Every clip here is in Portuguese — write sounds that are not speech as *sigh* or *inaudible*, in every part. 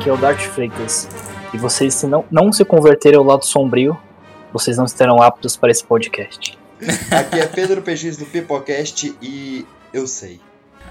aqui é o Dart Freitas. E vocês, se não, não se converterem ao lado sombrio, vocês não estarão aptos para esse podcast. *laughs* Aqui é Pedro PX do Pipocast e eu sei.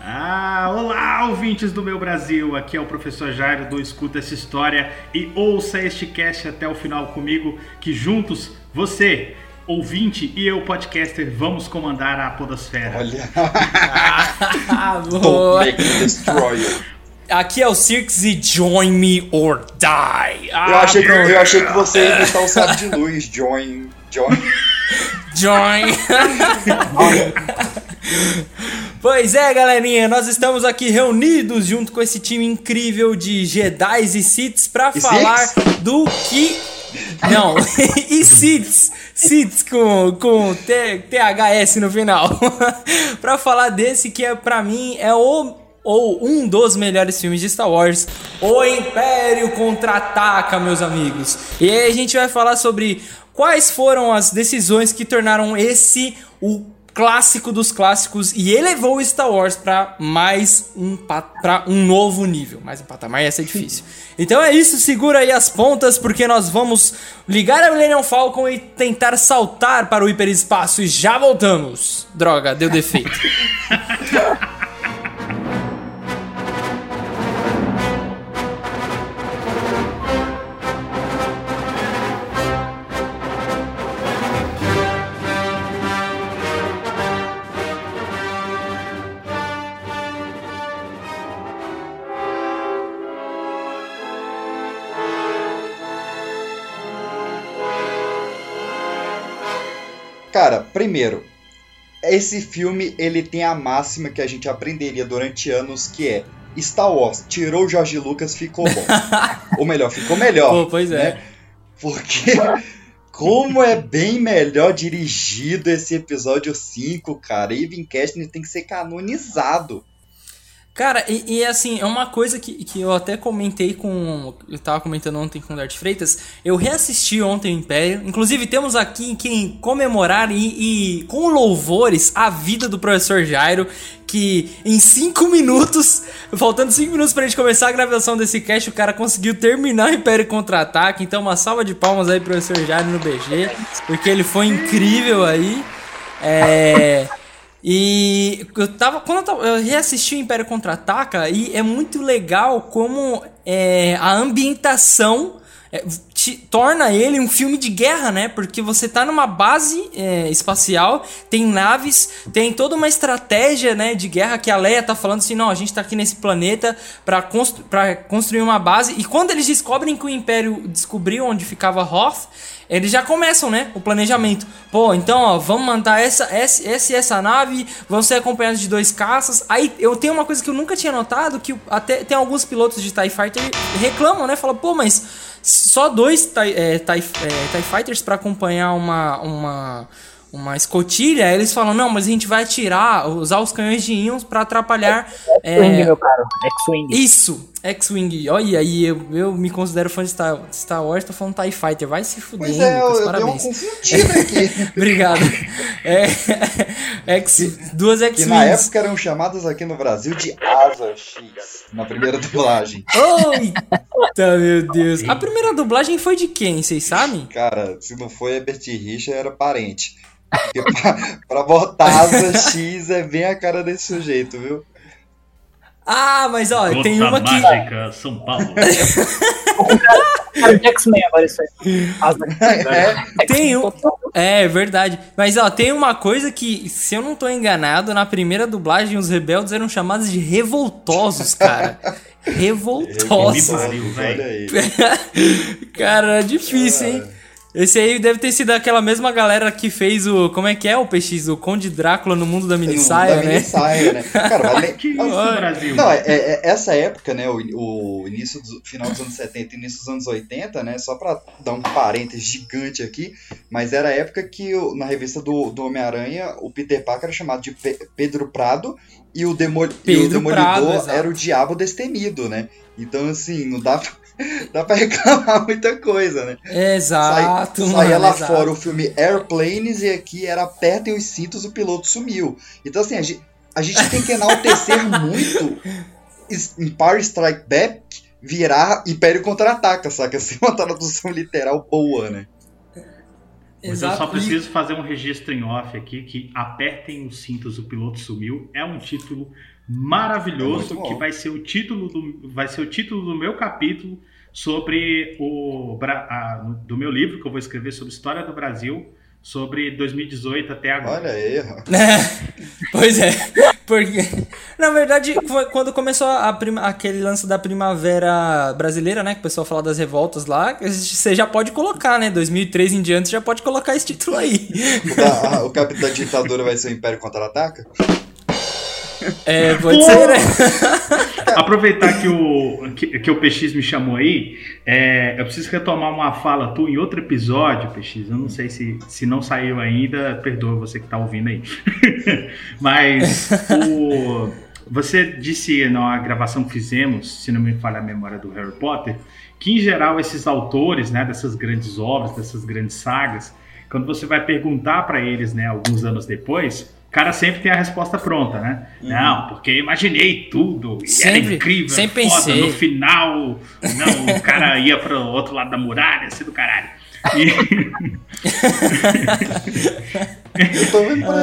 Ah, olá, ouvintes do meu Brasil! Aqui é o professor Jairo do Escuta essa História e ouça este cast até o final comigo, que juntos, você, ouvinte e eu, podcaster, vamos comandar a Podosfera. Olha. *laughs* Ah, boa. Make Destroyer. Aqui é o Cirques e Join Me or Die. Ah, Eu achei, que, eu achei que você ia imitar o sábio de luz. Join. Join. *laughs* Join. pois é, galerinha, nós estamos aqui reunidos junto com esse time incrível de Jedi e Siths pra E falar Siths? do que. Não, *laughs* e Siths, Siths com, com T, THS no final. *laughs* pra falar desse que é pra mim é o ou um dos melhores filmes de Star Wars, O Império Contra-Ataca, meus amigos. E aí a gente vai falar sobre quais foram as decisões que tornaram esse o clássico dos clássicos e elevou o Star Wars para mais um para um novo nível, mais um patamar, ia ser difícil. Então é isso, segura aí as pontas porque nós vamos ligar a Millennium Falcon e tentar saltar para o hiperespaço e já voltamos. Droga, deu defeito. *laughs* primeiro, esse filme ele tem a máxima que a gente aprenderia durante anos que é Star Wars tirou o George Lucas, ficou bom. *laughs* Ou melhor, ficou melhor. Pô, pois é. né? Porque como é bem melhor dirigido esse episódio 5, cara. Evan Kestner tem que ser canonizado. Cara, e, e, assim, é uma coisa que, que eu até comentei com. Eu tava comentando ontem com o Dart Freitas. Eu reassisti ontem o Império. Inclusive, temos aqui quem comemorar e, e com louvores a vida do professor Jairo. Que em 5 minutos, faltando 5 minutos pra gente começar a gravação desse cast, o cara conseguiu terminar o Império Contra-Ataque. Então, uma salva de palmas aí, professor Jairo no BG. Porque ele foi incrível aí. É. E eu tava. Quando eu, tava, eu reassisti o Império Contra-Ataca, e é muito legal como é, a ambientação é, te, torna ele um filme de guerra, né? Porque você tá numa base é, espacial, tem naves, tem toda uma estratégia né, de guerra que a Leia tá falando assim: não, a gente tá aqui nesse planeta pra, constru pra construir uma base. E quando eles descobrem que o Império descobriu onde ficava Hoth eles já começam, né, o planejamento. Pô, então, ó, vamos mandar essa, essa, essa essa nave, vão ser acompanhados de dois caças. Aí eu tenho uma coisa que eu nunca tinha notado, que até tem alguns pilotos de TIE Fighter reclamam, né, falam, pô, mas só dois TIE, é, TIE, é, TIE Fighters para acompanhar uma... uma uma escotilha, eles falam, não, mas a gente vai atirar, usar os canhões de íons pra atrapalhar. X-Wing, meu caro. X-Wing. Isso! X-Wing. Olha aí, eu, eu me considero fã de Star, Star Wars, tô falando TIE Fighter. Vai se fuder, Pois é, eu, Lucas, eu dei uma parabéns. confundida aqui. *laughs* Obrigado. É, *laughs* X, duas que X-Wings. na época eram chamadas aqui no Brasil de Asa X, na primeira *laughs* dublagem. Eita, meu Deus. A primeira dublagem foi de quem, vocês sabem? Cara, se não foi Herbert Richard, era parente. Porque pra, pra botar Asa X é bem a cara desse sujeito, viu? Ah, mas ó, Gota tem uma que. Mágica, São Paulo. *laughs* X-Men agora isso aí. Asa- É. Tem um. É, verdade. Mas ó, tem uma coisa que, se eu não tô enganado, na primeira dublagem os rebeldes eram chamados de revoltosos, cara. *laughs* Revoltosos. Pariu, *laughs* cara, é difícil, hein? Esse aí deve ter sido aquela mesma galera que fez o. Como é que é o PX? O Conde Drácula no mundo da mini saia, da né? mini saia, né? *laughs* Cara, vale... Que isso, Olha. Brasil? Não, é, é- essa época, né, o, o início do final dos anos 70 e início dos anos 80, né, só pra dar um parênteses gigante aqui, mas era a época que na revista do, do Homem-Aranha, o Peter Parker era chamado de Pe- Pedro Prado e o, Demo- e o Pedro Demolidor Prado, era o Diabo Destemido, né? Então, assim, não dá pra, *laughs* dá pra reclamar muita coisa, né? Exato, Sai-. Saía lá exato. fora o filme Airplanes e aqui era apertem os cintos, o piloto sumiu. Então, assim, a gente, a gente tem que enaltecer *laughs* muito Empire Strike Back virar Império Contra-Ataca, saca? Assim, uma tradução literal boa, né? Mas eu só preciso fazer um registro em off aqui, que apertem os cintos, o piloto sumiu. É um título maravilhoso, é que vai ser o título do, vai ser o título do meu capítulo sobre o a, do meu livro que eu vou escrever sobre história do Brasil sobre 2018 até agora. Olha aí. É, *laughs* pois é. Porque, na verdade, quando começou a prima, aquele lance da primavera brasileira, né? Que o pessoal fala das revoltas lá, você já pode colocar, né? 2003 em diante, já pode colocar esse título aí. O, o capítulo da ditadura vai ser o Império Contra-Ataca? É, pode ser, né? Aproveitar que o, que, que, o PX me chamou aí, é, eu preciso retomar uma fala tua em outro episódio, PX. Eu não sei se, se não saiu ainda, perdoa você que está ouvindo aí. *laughs* Mas o, você disse na gravação que fizemos, se não me falha a memória do Harry Potter, que em geral esses autores, né, dessas grandes obras, dessas grandes sagas, quando você vai perguntar para eles, né, alguns anos depois, o cara sempre tem a resposta pronta, né? Uhum. Não, porque imaginei tudo. E sempre, era incrível. Sempre foda, pensei. No final, não, o cara ia para o outro lado da muralha, assim do caralho. E,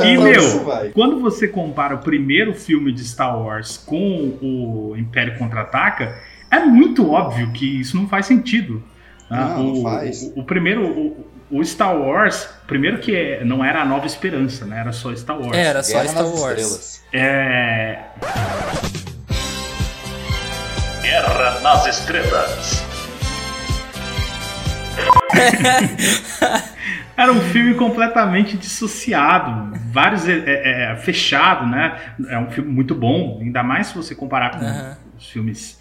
e meu, quando você compara o primeiro filme de Star Wars com o Império Contra-Ataca, é muito óbvio que isso não faz sentido. Não, o, não faz. O, o primeiro, o, o Star Wars, primeiro que não era a Nova Esperança, né? Era só Star Wars. Era só Guerra Star Wars. Estrelas. É. Guerra nas Estrelas. *laughs* Era um filme completamente dissociado, vários é, é, é, fechado, né? É um filme muito bom, ainda mais se você comparar com uhum. os filmes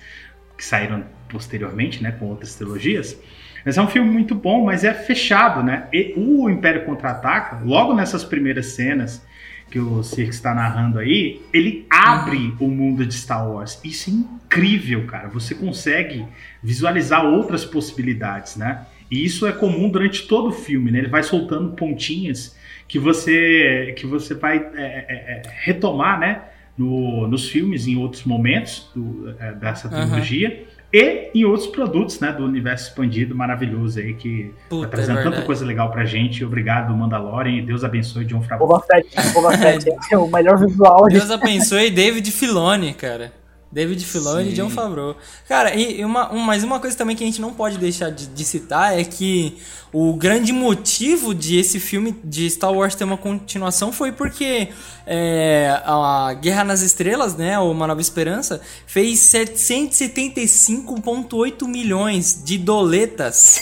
que saíram posteriormente, né? Com outras trilogias. Mas é um filme muito bom, mas é fechado, né? E o Império Contra-Ataca, logo nessas primeiras cenas que o Cirque está narrando aí, ele abre o mundo de Star Wars. Isso é incrível, cara. Você consegue visualizar outras possibilidades, né? E isso é comum durante todo o filme, né? Ele vai soltando pontinhas que você que você vai é, é, é retomar, né? No, nos filmes em outros momentos do, é, dessa trilogia. Uhum e em outros produtos, né, do universo expandido maravilhoso aí, que Puta, tá trazendo é tanta coisa legal pra gente. Obrigado, Mandalorian, Deus abençoe John Favreau. Boba Fett, Boba Fett, *laughs* é o melhor visual. Deus abençoe David Filoni, cara. David Filoni e John Favreau. Cara, e uma, um, mas uma coisa também que a gente não pode deixar de, de, citar é que o grande motivo de esse filme de Star Wars ter uma continuação foi porque é, a Guerra nas Estrelas, né, ou Uma Nova Esperança, fez 775,8 milhões de doletas.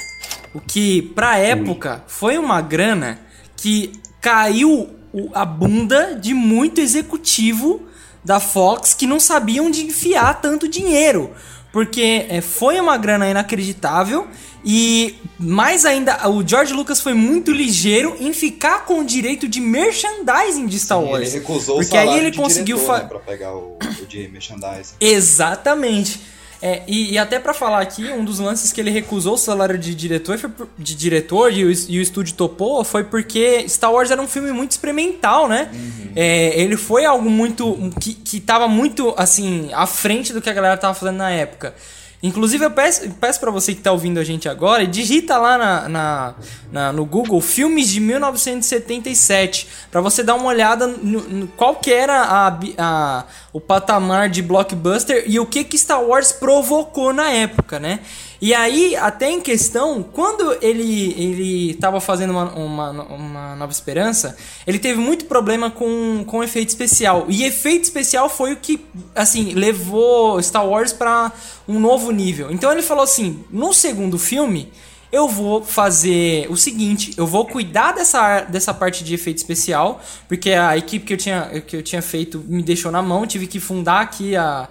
O que, pra época, foi uma grana que caiu a bunda de muito executivo da Fox que não sabiam de enfiar tanto dinheiro. Porque é, foi uma grana inacreditável e mais ainda, o George Lucas foi muito ligeiro em ficar com o direito de merchandising de Star Wars. Sim, ele recusou porque o aí ele conseguiu diretor, né, pra pegar o, o de merchandising. Exatamente. É, e, e, até para falar aqui, um dos lances que ele recusou o salário de diretor, de diretor e, o, e o estúdio topou foi porque Star Wars era um filme muito experimental, né? Uhum. É, ele foi algo muito. que, que tava muito, assim, à frente do que a galera tava fazendo na época. Inclusive, eu peço, peço para você que está ouvindo a gente agora, digita lá na, na, na, no Google filmes de 1977, para você dar uma olhada no, no, qual que era a, a, o patamar de blockbuster e o que, que Star Wars provocou na época, né? E aí, até em questão, quando ele ele estava fazendo uma, uma, uma, Nova Esperança, ele teve muito problema com, com efeito especial. E efeito especial foi o que, assim, levou Star Wars para um novo nível. Então ele falou assim: no segundo filme, eu vou fazer o seguinte, eu vou cuidar dessa, dessa parte de efeito especial, porque a equipe que eu tinha, que eu tinha feito me deixou na mão, tive que fundar aqui a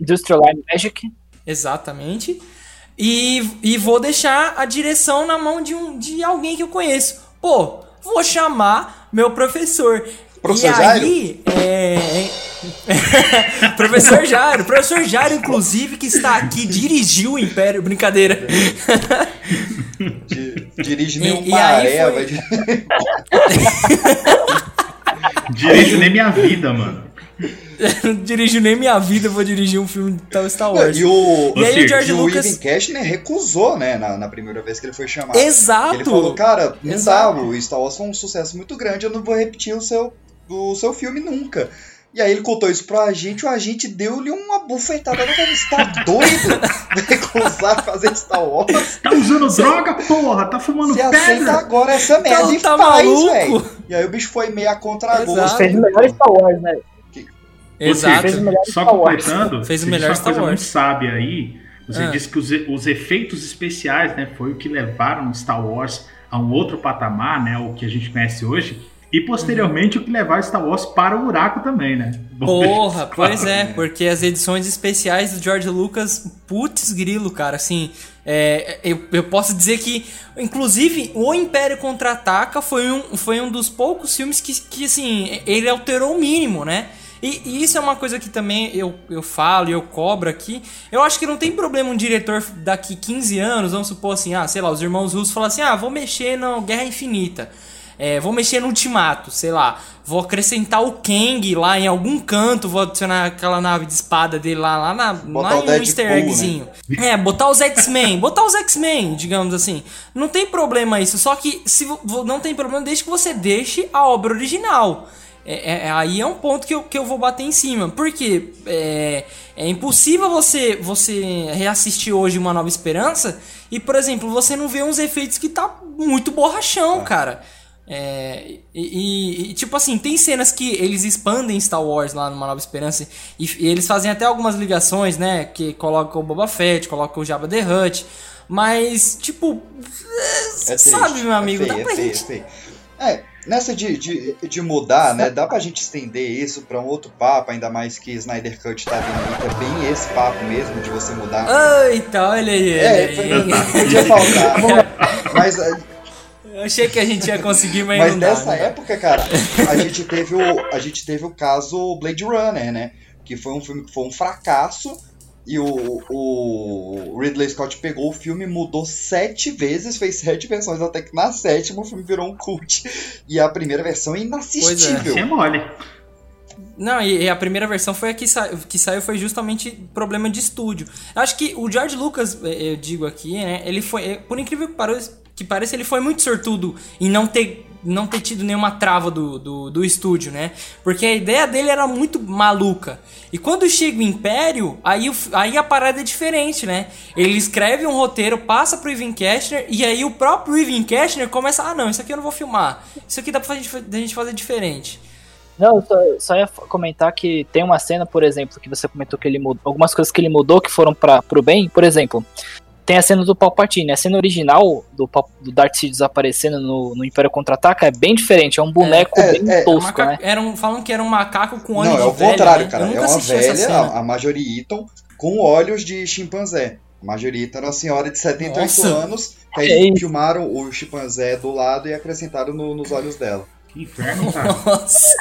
Industrial Light Magic. Exatamente. E, e vou deixar a direção na mão de, um, de alguém que eu conheço. Pô, vou chamar meu professor. Professor e aí, é... *laughs* professor Jairo, professor Jairo, inclusive, que está aqui, dirigiu o Império, brincadeira. Dirige nem um maré, foi... *laughs* *laughs* Dirige nem minha vida, mano. *laughs* não dirijo nem minha vida, eu vou dirigir um filme de Star Wars. E o, E aí o George e o Lucas- Ivan Cashner recusou, né, na, na primeira vez que ele foi chamado. Exato! Ele falou, cara, não Exato. dá, o Star Wars foi um sucesso muito grande, eu não vou repetir o seu, o seu filme nunca. E aí ele contou isso pro agente, o agente deu-lhe uma bufetada na. Você tá doido? Recusar fazer Star Wars? Tá usando droga, porra? Tá fumando Você aceita pedra? agora essa merda e tá faz, maluco? velho. E aí o bicho foi meio a contragosto. Exato. Fez o melhor Star Wars, né? Exato. Fez o melhor Só Star Wars. completando, Fez o melhor disse uma Star coisa Wars. muito sábia aí. Você Ah. disse que os, os efeitos especiais, né, foi o que levaram Star Wars a um outro patamar, né, o que a gente conhece hoje. E posteriormente o que levar Star Wars para o buraco também, né? *laughs* Bom, Porra, pois é, porque as edições especiais do George Lucas, putz grilo, cara, assim, é, eu, eu posso dizer que, inclusive, o Império Contra-Ataca foi um, foi um dos poucos filmes que, que, assim, ele alterou o mínimo, né? E, e isso é uma coisa que também eu, eu falo e eu cobro aqui. Eu acho que não tem problema um diretor daqui 15 anos, vamos supor assim, ah, sei lá, os irmãos russos falam assim, ah, vou mexer na Guerra Infinita. É, vou mexer no Ultimato, sei lá. Vou acrescentar o Kang lá em algum canto, vou adicionar aquela nave de espada dele lá, lá, na, Botar lá em um Deadpool, easter né? eggzinho. É, botar os X-Men, *laughs* botar os X-Men, digamos assim. Não tem problema isso, só que se não tem problema desde que você deixe a obra original. É, é- aí é um ponto que eu, que eu vou bater em cima. Porque é, é impossível você, você reassistir hoje Uma Nova Esperança e, por exemplo, você não vê uns efeitos que tá muito borrachão, cara. É, e, e- tipo assim, tem cenas que eles expandem Star Wars lá numa Nova Esperança e, e eles fazem até algumas ligações, né? Que colocam o Boba Fett, colocam o Jabba the Hutt, mas, tipo, é, É sabe, meu amigo, é dá feio, pra é feio, gente. é feio. É, nessa de, de, de mudar, né? Dá pra gente estender isso pra um outro papo, ainda mais que Snyder Cut tá vindo aí, é bem esse papo mesmo de você mudar. Eita, olha aí, É, foi- podia faltar. *laughs* Mas, eh, Eu achei que a gente ia conseguir, mas, mas dá. nessa né? época, cara, a gente teve o, a gente teve o caso Blade Runner, né? Que foi um filme que foi um fracasso. E o, o Ridley Scott pegou o filme, mudou sete vezes, fez sete versões, até que na sétima o filme virou um cult. E a primeira versão é inassistível. Você é mole. Não, e, e a primeira versão foi a que, sa que saiu foi justamente problema de estúdio. Eu acho que o George Lucas, eh, eu digo aqui, né? Ele foi, eh, por incrível que pareça, que pareça ele foi muito sortudo em não ter, não ter tido nenhuma trava do, do, do estúdio, né? Porque a ideia dele era muito maluca. E quando chega o Império, aí, aí a parada é diferente, né? Ele escreve um roteiro, passa pro Evan Cashner, e aí o próprio Evan Cashner começa, ah não, isso aqui eu não vou filmar. Isso aqui dá pra gente, da gente fazer diferente. Não, só, só ia comentar que tem uma cena, por exemplo, que você comentou que ele mudou. Algumas coisas que ele mudou que foram para pro bem. Por exemplo, tem a cena do Palpatine. A cena original do, do Darth Sidious desaparecendo no, no Império Contra-Ataca é bem diferente. É um boneco É, bem é, tosco, Macaco- né? era um, falam que era um macaco com olho Não, de é o contrário, né? cara. É uma velha, a, a Marjorie Eaton, com olhos de chimpanzé. A Marjorie Eaton era uma senhora de 78 Nossa. anos, que aí É filmaram o chimpanzé do lado e acrescentaram no- nos olhos dela. Que inferno, cara. Nossa,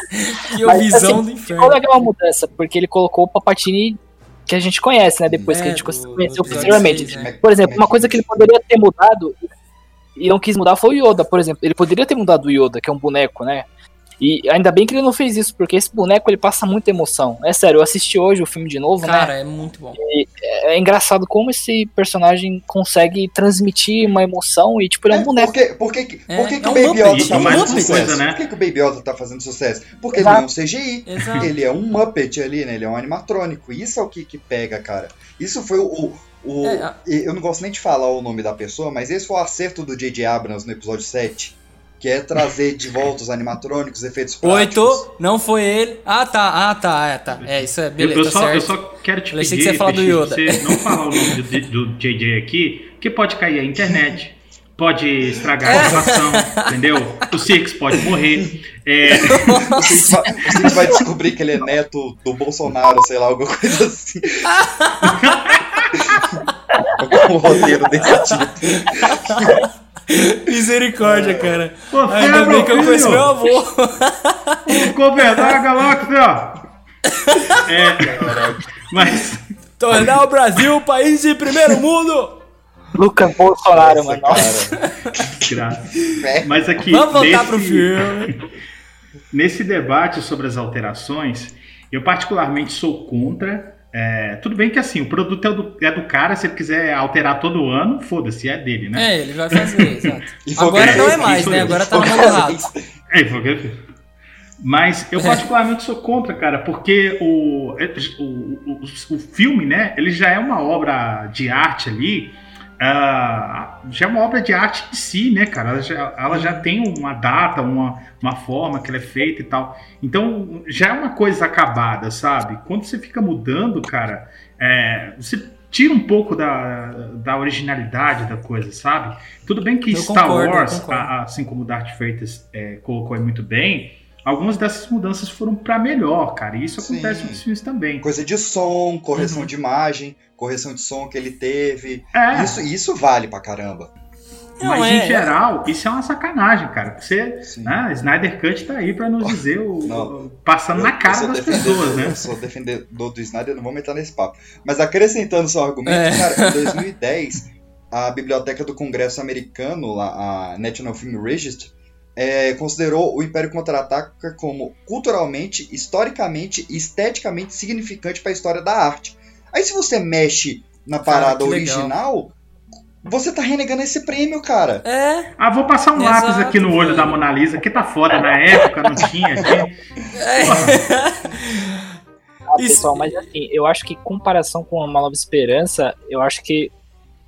que Mas, visão assim, do inferno. legal a mudança, porque ele colocou o Palpatine que a gente conhece, né? Depois É, que a gente do- conheceu do posteriormente. seis, né? Por exemplo, uma coisa que ele poderia ter mudado e não quis mudar foi o Yoda, por exemplo. Ele poderia ter mudado o Yoda, que é um boneco, né? E ainda bem que ele não fez isso, porque esse boneco ele passa muita emoção. É sério, eu assisti hoje o filme de novo, né? Cara, é muito bom. É engraçado como esse personagem consegue transmitir uma emoção e, tipo, ele é um boneco. Por que, por que, que- É, por que, que é o Baby Yoda é tá fazendo sucesso? Coisa, né? Por que, que o Baby Yoda tá fazendo sucesso? Porque Exato. ele não é um CGI. Exato. Ele é um Muppet ali, né? Ele é um animatrônico. Isso é o que, que pega, cara. Isso foi o. o É, a- Eu não gosto nem de falar o nome da pessoa, mas esse foi o acerto do J.J. Abrams no episódio 7. Que é trazer de volta os animatrônicos, efeitos práticos. Oito, não foi ele. Ah, tá, ah, tá, é, tá. É, isso é, Eu, beleza, eu tá só, certo. eu só quero te Eu pedir, que você falar do Yoda. você não falar o nome do, *laughs* do JJ aqui, que pode cair a internet, pode estragar a gravação, *laughs* entendeu? O Six pode morrer. É, O Cid vai, o descobrir que ele é neto do Bolsonaro, sei lá, alguma coisa assim. *laughs* Algum roteiro desse tipo. *laughs* Misericórdia, cara. Você, Ainda meu bem que eu conheço meu avô. governar a galáxia! É, mas Tornar o Brasil o país de primeiro mundo. Lucas Bolsonaro, Nossa, mano. Cara. graça. É. Mas aqui Vamos voltar nesse- pro filme. *laughs* Nesse debate sobre as alterações, Eu particularmente sou contra. É, tudo bem que assim, o produto é do, é do cara, se ele quiser alterar todo ano, foda-se, é dele, né? É, ele vai fazer, *laughs* exato. Agora não é mais, né? Agora tá rato. É. Mas eu particularmente sou contra, cara, porque o, o, o, o, filme, né, ele já é uma obra de arte ali, uh, já é uma obra de arte em si, né, cara? Ela já, ela já tem uma data, uma, uma forma que ela é feita e tal. Então, já é uma coisa acabada, sabe? Quando você fica mudando, cara, é, você tira um pouco da, da originalidade da coisa, sabe? Tudo bem que Eu Star concordo, Wars, a- assim como o Darth Freitas é, colocou aí muito bem, algumas dessas mudanças foram pra melhor, cara. E isso Sim. acontece nos filmes também. Coisa de som, correção Uhum. de imagem, correção de som que ele teve. É. Isso, isso vale pra caramba. Não, Mas é- em geral, isso é uma sacanagem, cara. Você, Sim. né, Snyder Cut tá aí pra nos dizer o, Não. passando na Eu- eu cara das pessoas, né? Eu sou defendedor do Snyder, não vou entrar nesse papo. Mas acrescentando seu argumento, É. cara, em 2010, a Biblioteca do Congresso americano, lá, a National Film Register, é, considerou o Império Contra-Ataca como culturalmente, historicamente e esteticamente significante para a história da arte. Aí se você mexe na parada original, você tá renegando esse prêmio, cara. É, Ah, vou passar um Exato, lápis aqui no olho da Mona Lisa, que tá foda. Na época não tinha aqui. *laughs* Ah, Isso- pessoal, mas assim, eu acho que em comparação com Uma Nova Esperança, eu acho que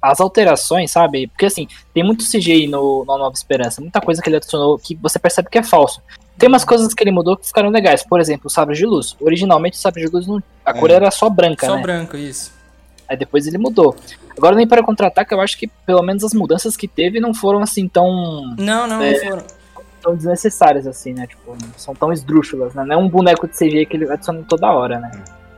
as alterações, sabe? Porque assim, tem muito CGI no, no Nova Esperança, muita coisa que ele adicionou que você percebe que é falso. Tem umas coisas que ele mudou que ficaram legais. Por exemplo, o sabre de luz. Originalmente o sabre de luz não, a É. cor era só branca, só né? branco, isso. Aí depois ele mudou. Agora no Império Contra-Ataque, eu acho que pelo menos as mudanças que teve não foram assim tão, Não, não, É. não foram. tão desnecessárias assim, né? Tipo, não são tão esdrúxulas, né? Não é um boneco de CGI que ele adiciona toda hora, né?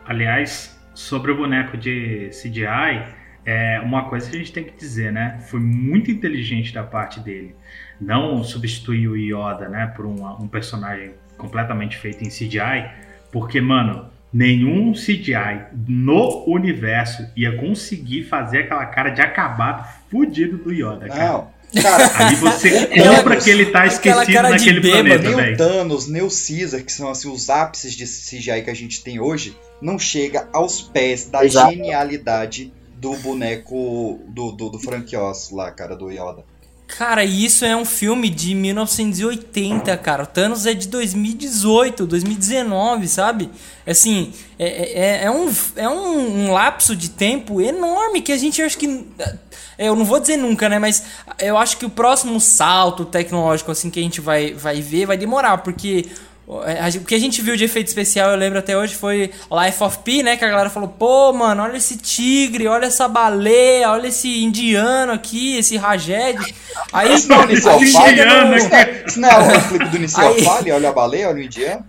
Aliás, sobre o boneco de CGI, é uma coisa que a gente tem que dizer, né? Foi muito inteligente da parte dele. Não substituir o Yoda, né, por um, um personagem completamente feito em CGI, porque, mano, nenhum CGI no universo ia conseguir fazer aquela cara de acabado fudido do Yoda, cara. Não. Cara, *laughs* Ali você compra que ele tá aquela esquecido cara de naquele bêbado. planeta, nem o velho. Thanos, nem o Caesar, que são assim, os ápices de CGI que a gente tem hoje, não chega aos pés da Exato. genialidade do boneco do, do, do lá, cara, do Yoda. Cara, isso é um filme de 1980, cara. O Thanos é de 2018, 2019, sabe? Assim, é, é, é um, é um, um lapso de tempo enorme que a gente acha que. é, Eu não vou dizer nunca, né? Mas eu acho que o próximo salto tecnológico, assim, que a gente vai, vai ver, vai demorar, porque. É, O que a gente viu de efeito especial, eu lembro até hoje, foi Life of Pi, né? Que a galera falou, pô, mano, olha esse tigre, olha essa baleia, olha esse indiano aqui, esse rajed. Aí, Isso não é o Nicolau aí no... Isso não é, isso não é o *laughs* clipe do Nissi Aí- Fale, olha a baleia, olha o indiano.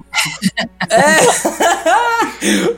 *laughs*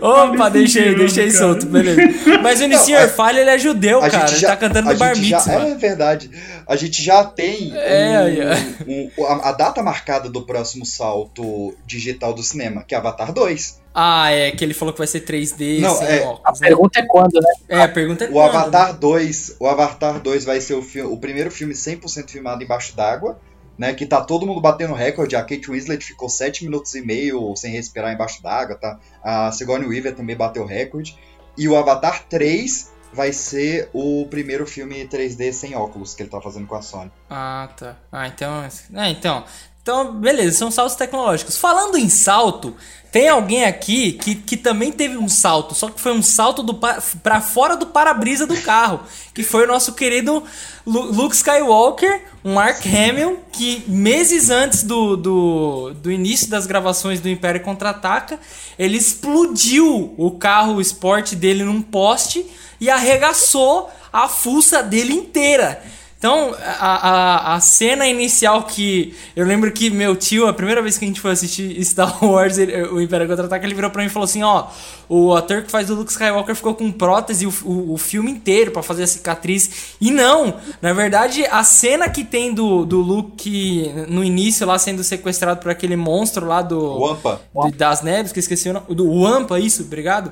Opa, Olha deixei, deixei indiano, solto, beleza. Mas o Nissin Não, a- Orfalho, ele é judeu, A cara. Ele já, tá cantando no Bar já- Mitzvah. É verdade. A gente já tem É, um- aí, um- a, a data marcada do próximo salto digital do cinema, que é Avatar 2. Ah, é, que ele falou que vai ser 3D, Não, sem é- A óculos, né? pergunta é quando, né? É, a pergunta é O quando, né? Avatar 2, o Avatar 2 vai ser o, fi- o primeiro filme 100% filmado embaixo d'água, né? Que tá todo mundo batendo recorde. A Kate Winslet ficou 7 minutos e meio sem respirar embaixo d'água, tá? A Sigourney Weaver também bateu recorde. E o Avatar 3 vai ser o primeiro filme 3D sem óculos que ele tá fazendo com a Sony. Ah, tá. Ah, então. Ah, então. Então, beleza, são saltos tecnológicos. Falando em salto, tem alguém aqui que, que também teve um salto, só que foi um salto do pa- pra fora do para-brisa do carro, que foi o nosso querido Lu- Luke Skywalker, um Mark Hamill, que meses antes do, do, do início das gravações do Império Contra-Ataca, ele explodiu o carro esporte dele num poste e arregaçou a fuça dele inteira. Então, a, a, a cena inicial que. Eu lembro que meu tio, a primeira vez que a gente foi assistir Star *laughs* Wars, ele- o Império Contra-Ataque, ele virou pra mim e falou assim: Ó, o ator que faz o Luke Skywalker ficou com prótese o, o, o filme inteiro pra fazer a cicatriz. E não! Na verdade, a cena que tem do, do Luke no início lá sendo sequestrado por aquele monstro lá do. Wampa. de- das neves, que eu esqueci o nome. Do Wampa, isso, obrigado.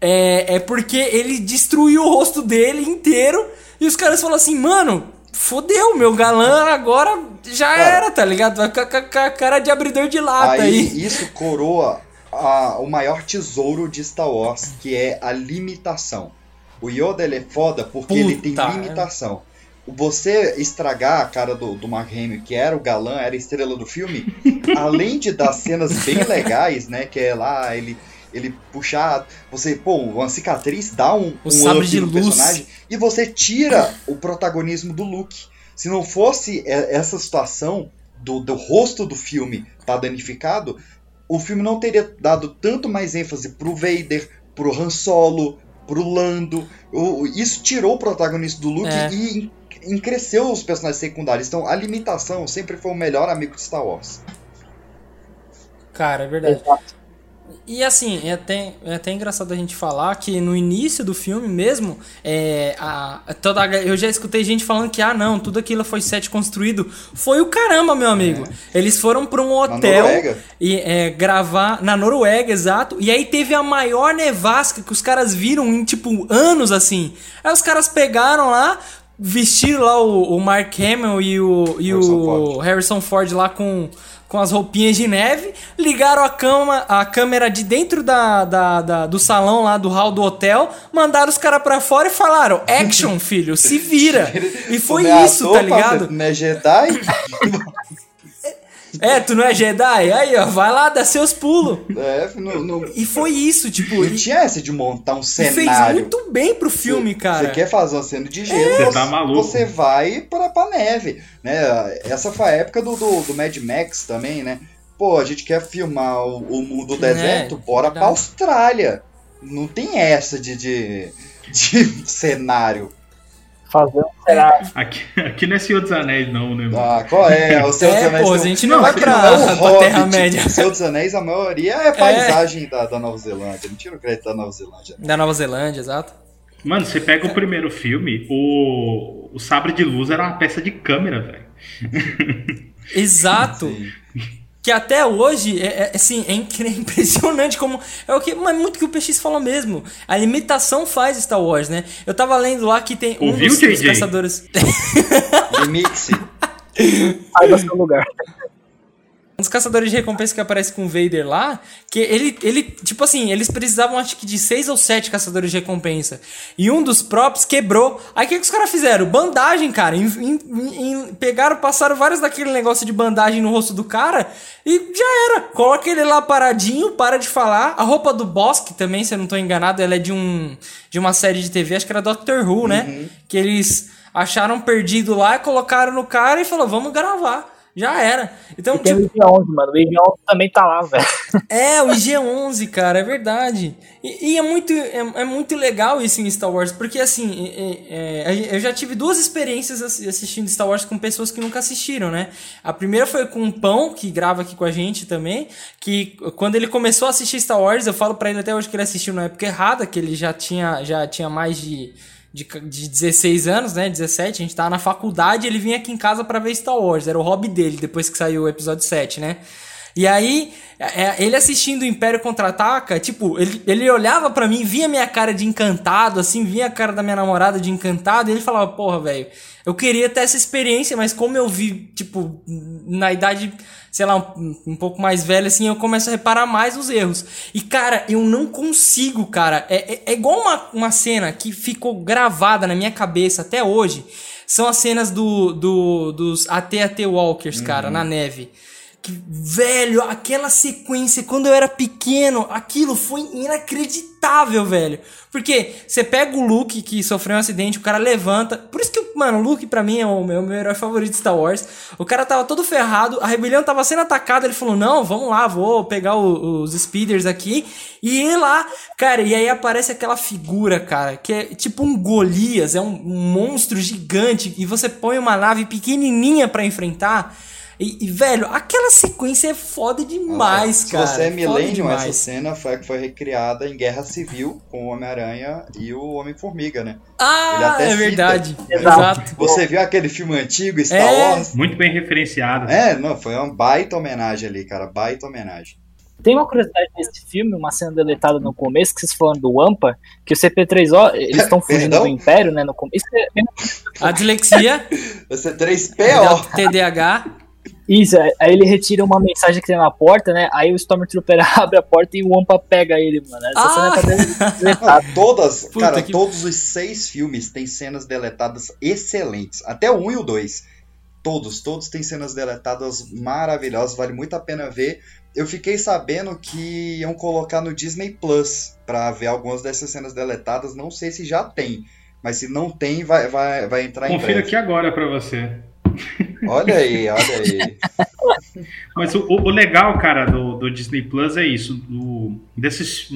É, é porque ele destruiu o rosto dele inteiro. E os caras falam assim, mano, fodeu, meu galã agora já Cara. era, tá ligado? Vai ficar com a- cara de abridor de lata Aí aí. isso coroa a, o maior tesouro de Star Wars, que é a limitação. O Yoda ele é foda porque ele tem Puta, limitação. Você estragar a cara do, do Mark Hamill, que era o galã, era a estrela do filme, *laughs* além de dar cenas bem legais, né? Que é lá, ele, ele puxar. Você, pô, uma cicatriz dá um, O um sabre up de no luz. personagem e você tira o protagonismo do Luke. Se não fosse essa situação do, do rosto do filme tá danificado, o filme não teria dado tanto mais ênfase pro Vader, pro Han Solo, pro Lando. O- isso tirou o protagonismo do Luke É. e en- encresceu os personagens secundários. Então a limitação sempre foi o melhor amigo de Star Wars. Cara, é verdade. Exato. E assim, é até, é até engraçado a gente falar que no início do filme mesmo, é, a, toda, a- eu já escutei gente falando que, ah, não, tudo aquilo foi set construído. Foi o caramba, meu amigo. Eles foram pra um hotel e é, gravar na Noruega, exato. E aí teve a maior nevasca que os caras viram em, tipo, anos assim. Aí os caras pegaram lá, vestiram lá o, o Mark Hamill e o, e Harrison o Ford. Harrison Ford lá com, com as roupinhas de neve, ligaram a, cama, a câmera de dentro da, da, da- do salão lá, do hall do hotel, mandaram os caras pra fora e falaram, action, filho, se vira. *laughs* E foi isso, tá ligado? parceiro, tu Não é Jedi? *laughs* É, tu não é Jedi? Aí, ó, vai lá, dá seus pulos. é, não, não, E foi isso, tipo, não e, tinha essa de montar um e fez cenário. muito bem pro filme, cara. Você quer fazer uma cena de gelo, Você você, tá maluco. você vai pra, pra neve, né? Essa foi a época do, do, do Mad Max também, né? Pô, a gente quer filmar o, o mundo do É, deserto, bora pra verdade. Austrália. Não tem essa de, de, de *laughs* cenário. Fazer um cenário. Aqui, aqui não é Senhor dos Anéis, não, né? mano? Ah, qual é? O Senhor dos É, Anéis pô, a tem um- gente não vai pra, não é o pra Hobbit. Terra-média. O Senhor dos Anéis, a maioria é paisagem da, da Nova Zelândia. Não tira o crédito da Nova Zelândia. Da Nova Zelândia, exato. Mano, você pega o primeiro filme, o, o sabre de luz era uma peça de câmera, velho. Exato. Sim. Que até hoje, é, é, assim, é incri- *laughs* impressionante como. É o que, mas muito que o PX falou mesmo. A imitação faz Star Wars, né? Eu tava lendo lá que tem um Ouviu, dos, dos caçadores. Limite-se. *laughs* Saiba seu lugar. Um dos caçadores de recompensa que aparece com o Vader lá, que ele, ele, tipo assim, eles precisavam acho que de seis ou sete caçadores de recompensa. E um dos props quebrou. Aí o que, que os caras fizeram? Bandagem, cara. Em- em- em- pegaram, passaram vários daquele negócio de bandagem no rosto do cara e já era. Coloca ele lá paradinho, para de falar. A roupa do Bosque também, se eu não tô enganado, ela é de um de uma série de TV, acho que era Doctor Who, né? Que eles acharam perdido lá, e colocaram no cara e falou, vamos gravar. Já era. Então, E tem tipo, o IG-11, mano. O IG-11 também tá lá, velho. é, o IG-11, cara, é verdade. E, e é, muito, é, é muito legal isso em Star Wars, porque assim, é- eu já tive duas experiências assi- assistindo Star Wars com pessoas que nunca assistiram, né? A primeira foi com o Pão, que grava aqui com a gente também, que quando ele começou a assistir Star Wars, eu falo pra ele até hoje que ele assistiu na época errada, que ele já tinha, já tinha mais de de, de 16 anos, né? 17, a gente tava na faculdade ele vinha aqui em casa pra ver Star Wars. Era o hobby dele, depois que saiu o episódio 7, né? E aí, é, ele assistindo o Império Contra-Ataca, tipo, ele, ele olhava pra mim, via minha cara de encantado, assim, via a cara da minha namorada de encantado, e ele falava, porra, velho, eu queria ter essa experiência, mas como eu vi, tipo, na idade, sei lá, um, um pouco mais velha, assim, eu começo a reparar mais os erros. E, cara, eu não consigo, cara. É, é, é igual uma, uma cena que ficou gravada na minha cabeça até hoje. São as cenas do, do, dos AT-AT Walkers, cara, na neve. Que, velho, aquela sequência, quando eu era pequeno, aquilo foi inacreditável, velho. Porque você pega o Luke que sofreu um acidente, o cara levanta. Por isso que, mano, o Luke pra mim é o meu, meu herói favorito de Star Wars. O cara tava todo ferrado, a rebelião tava sendo atacada. Ele falou: Não, vamos lá, vou pegar o- os speeders aqui. E ir lá, cara, e aí aparece aquela figura, cara, que é tipo um Golias, é um, monstro gigante. E você põe uma nave pequenininha pra enfrentar. E, e, velho, aquela sequência é foda demais, Se cara. você é millennium, essa cena foi a que foi recriada em Guerra Civil com o Homem-Aranha e o Homem-Formiga, né? Ah, até é cita. verdade. Exato. Exato. Você viu aquele filme antigo, Star É. Wars? Muito bem referenciado. É, não, foi uma baita homenagem ali, cara, baita homenagem. Tem uma curiosidade desse filme, uma cena deletada no começo, que vocês falando do Wampa, que o CP3O, eles estão fugindo Perdão? do Império, né? No começo. Isso é- A dislexia, Você 3PO. TDAH. Isso, aí ele retira uma mensagem que tem na porta, né? Aí o Stormtrooper *laughs* abre a porta e o Wampa pega ele, mano. Essa Ah! cena tá deletada. Não, todas, Puta cara, que- todos os seis filmes têm cenas deletadas excelentes. Até o 1 e o 2. Todos, todos têm cenas deletadas maravilhosas, vale muito a pena ver. Eu fiquei sabendo que iam colocar no Disney Plus pra ver algumas dessas cenas deletadas. Não sei se já tem, mas se não tem, vai, vai, vai entrar em Confira aqui agora pra você. Olha aí, olha aí. Mas o, o- legal, cara, do, do Disney Plus é isso. do- desses,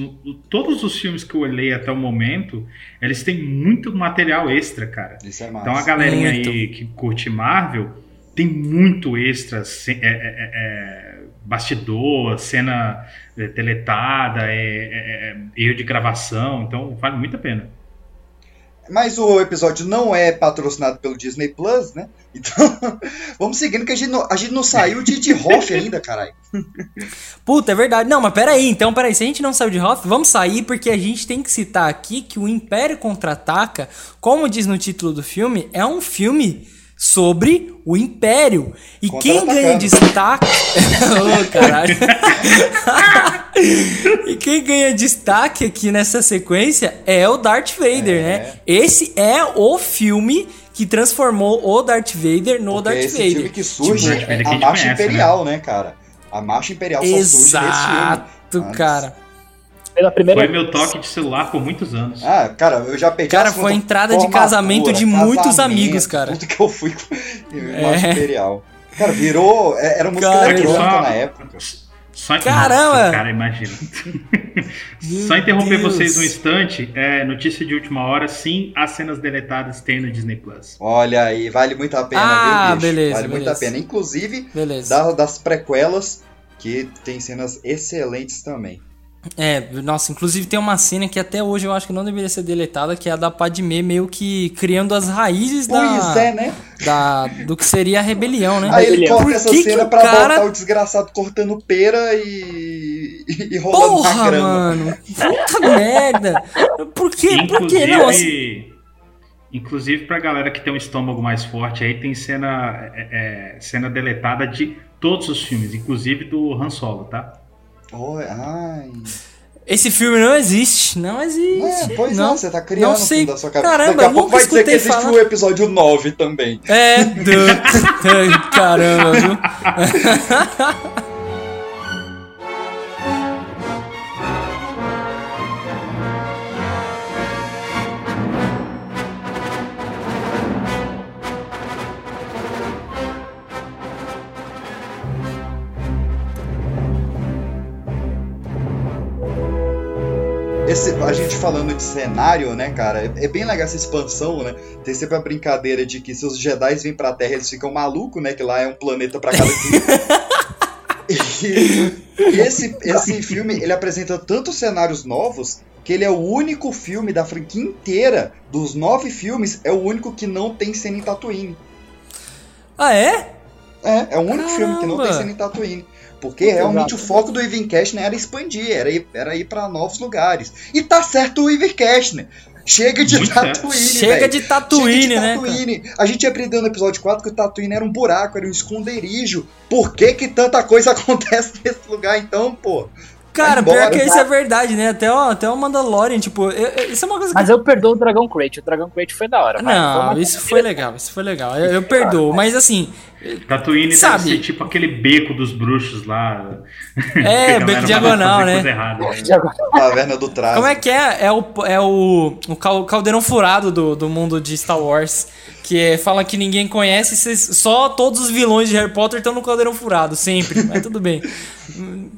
todos os filmes que eu olhei até o momento, eles têm muito material extra, cara. Isso é massa. Então a galerinha Muito. aí que curte Marvel tem muito extra, é, é, é, é, bastidor, cena é, teletada, é, é, é, erro de gravação, então vale muito a pena. Mas o episódio não é patrocinado pelo Disney Plus, né? Então, *laughs* vamos seguindo que a gente não, a gente não saiu de, de Hoff ainda, caralho. Puta, é verdade. Não, mas peraí, então, peraí. Se a gente não saiu de Hoth, vamos sair porque a gente tem que citar aqui que o Império Contra-Ataca, como diz no título do filme, é um filme sobre o Império. E quem ganha destaque... *laughs* Ô, caralho. *laughs* e quem ganha destaque aqui nessa sequência é o Darth Vader, É. né? Esse é o filme que transformou o Darth Vader no Porque Darth é esse Vader. filme que surge Tipo, Darth que a a Marcha conhece, Imperial, né? cara? A Marcha Imperial só surge nesse filme. Exato, Antes. cara. Pela primeira Foi meu toque de celular por muitos anos. Ah, cara, eu já perdi Cara, foi a entrada de casamento de muitos amigos, cara. Tudo que eu fui *laughs* É. Imperial. Cara, virou. é- Era música Cara, eletrônica só- na época. Só Caramba! Nossa, cara, imagina. Só interromper Deus. vocês um instante, é, notícia de última hora, sim, as cenas deletadas tem no Disney Plus. Olha aí, vale muito a pena, Ah, viu, bicho? beleza, Vale muito a beleza. pena. Inclusive, Beleza. da- das prequelas, que tem cenas excelentes também. É, nossa, inclusive tem uma cena que até hoje eu acho que não deveria ser deletada, que é a da Padmé meio que criando as raízes Pois da, é, né? da do que seria a rebelião, né? Aí ele Rebelião. corta Por essa que que cena o pra cara- botar o desgraçado cortando pera e, e rolando na Porra, grama. mano! Puta merda! Por quê? Por quê? Não, assim, Inclusive, inclusive pra galera que tem um estômago mais forte, aí tem cena, é, é, cena deletada de todos os filmes, inclusive do Han Solo, tá? Oh, ai. esse filme não existe. Não existe. É, pois não. não, você tá criando não o sei. filme da sua cabeça. Caramba, Daqui a pouco vai dizer que existe falar. o episódio 9 também. É, do... *laughs* Caramba, viu? *laughs* cenário, né, cara, é, é bem legal essa expansão, né? Tem sempre a brincadeira de que se os Jedi vêm pra Terra, eles ficam malucos, né? Que lá é um planeta pra cada *laughs* e esse, esse filme, ele apresenta tantos cenários novos que ele é o único filme da franquia inteira, dos nove filmes, é o único que não tem cena em Tatooine. Ah, é? É, é o único filme que não tem Caramba. cena em Tatooine. Porque realmente o foco do Ivan Cashner era expandir, era ir, era ir pra novos lugares. E tá certo o Ivan Cashner. Chega de Muito. Tatooine, Chega de Tatooine, Chega de né? Tatooine. A gente aprendeu no episódio 4 que o Tatooine era um buraco, era um esconderijo. Por que que tanta coisa *laughs* acontece nesse lugar então, pô? Cara, Vai pior embora. que isso é verdade, né? Até o, até o Mandalorian, tipo, eu- eu- isso é uma coisa que Mas eu perdoo o Dragon Crate. O Dragon Crate foi da hora. vai. Não, Vamos- isso foi legal, isso foi legal. Eu, eu perdoo, mas assim, Tatooine Sabe? deve ser tipo aquele beco dos bruxos lá. É, *laughs* beco diagonal, né? Taverna do Trazo. Como é que é? É o, é o, o cal- caldeirão furado do, do mundo de Star Wars. Que é, fala que ninguém conhece, só todos os vilões de Harry Potter estão no caldeirão furado, sempre. Mas tudo bem.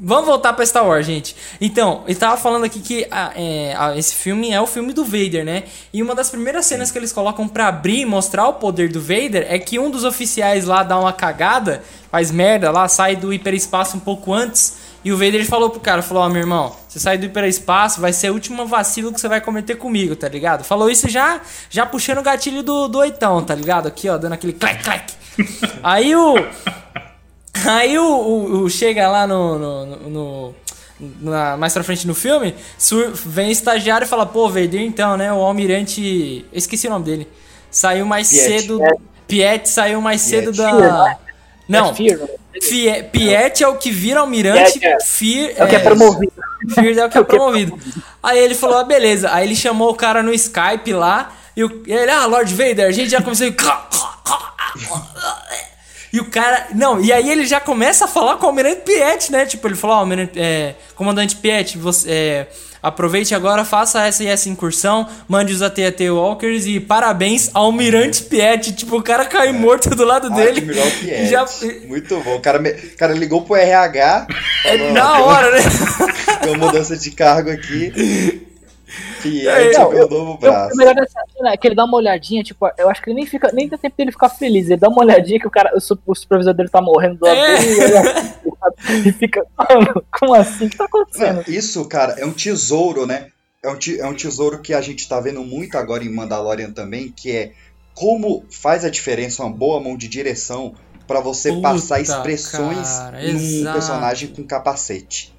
Vamos voltar pra Star Wars, gente. Então, ele tava falando aqui que ah, é, ah, esse filme é o filme do Vader, né? E uma das primeiras cenas que eles colocam pra abrir e mostrar o poder do Vader é que um dos oficiais lá dá uma cagada, faz merda lá, sai do hiperespaço um pouco antes. E o Vader falou pro cara, falou, ó, meu irmão, você sai do hiperespaço, vai ser a última vacilo que você vai cometer comigo, tá ligado? Falou isso já, já puxando o gatilho do, do oitão, tá ligado? Aqui, ó, dando aquele clac, clac. *laughs* Aí o... Aí o, o- o- chega lá no... no- no- no- na- mais pra frente no filme, sur- vem o estagiário e fala, pô, Vader, então, né, o almirante... Eu esqueci o nome dele. Saiu mais Piet. cedo... Piet saiu mais cedo Piet. da... Fear, né? Não, É Fear, né? Fie, Piet é o que vira almirante, Piet é- Fear *laughs* É o que é promovido. Fear é o que é promovido. Aí ele falou, ah, beleza. Aí ele chamou o cara no Skype lá. E, o- e ele, ah, Lord Vader, a gente já começou. E o cara. Não, e aí ele já começa a falar com o Almirante Piet, né? Tipo, ele falou, ó, Almirante, é, Comandante Piet, você. é, aproveite agora, faça essa e essa incursão, mande os AT-AT Walkers e parabéns ao Almirante Piet. Tipo, o cara cai morto do lado dele. Piet. Já, Muito bom. O cara, me- o cara ligou pro RH. é falou, na "Ó, tem uma- hora, né? Tem uma mudança de cargo aqui. Piet É, é, não, o meu novo braço. o melhor dessa cena é que ele dá uma olhadinha, tipo, eu acho que ele nem fica, nem dá tempo dele ficar feliz. Ele dá uma olhadinha que o cara, o, su- o supervisor dele tá morrendo do lado É. dele, e ele- e fica, mano, como assim? O que tá acontecendo? Não, isso, cara, é um tesouro, né? É um, te- é um tesouro que a gente tá vendo muito agora em Mandalorian também, que é como faz a diferença uma boa mão de direção pra você Puta, passar expressões cara, num exato. personagem com capacete.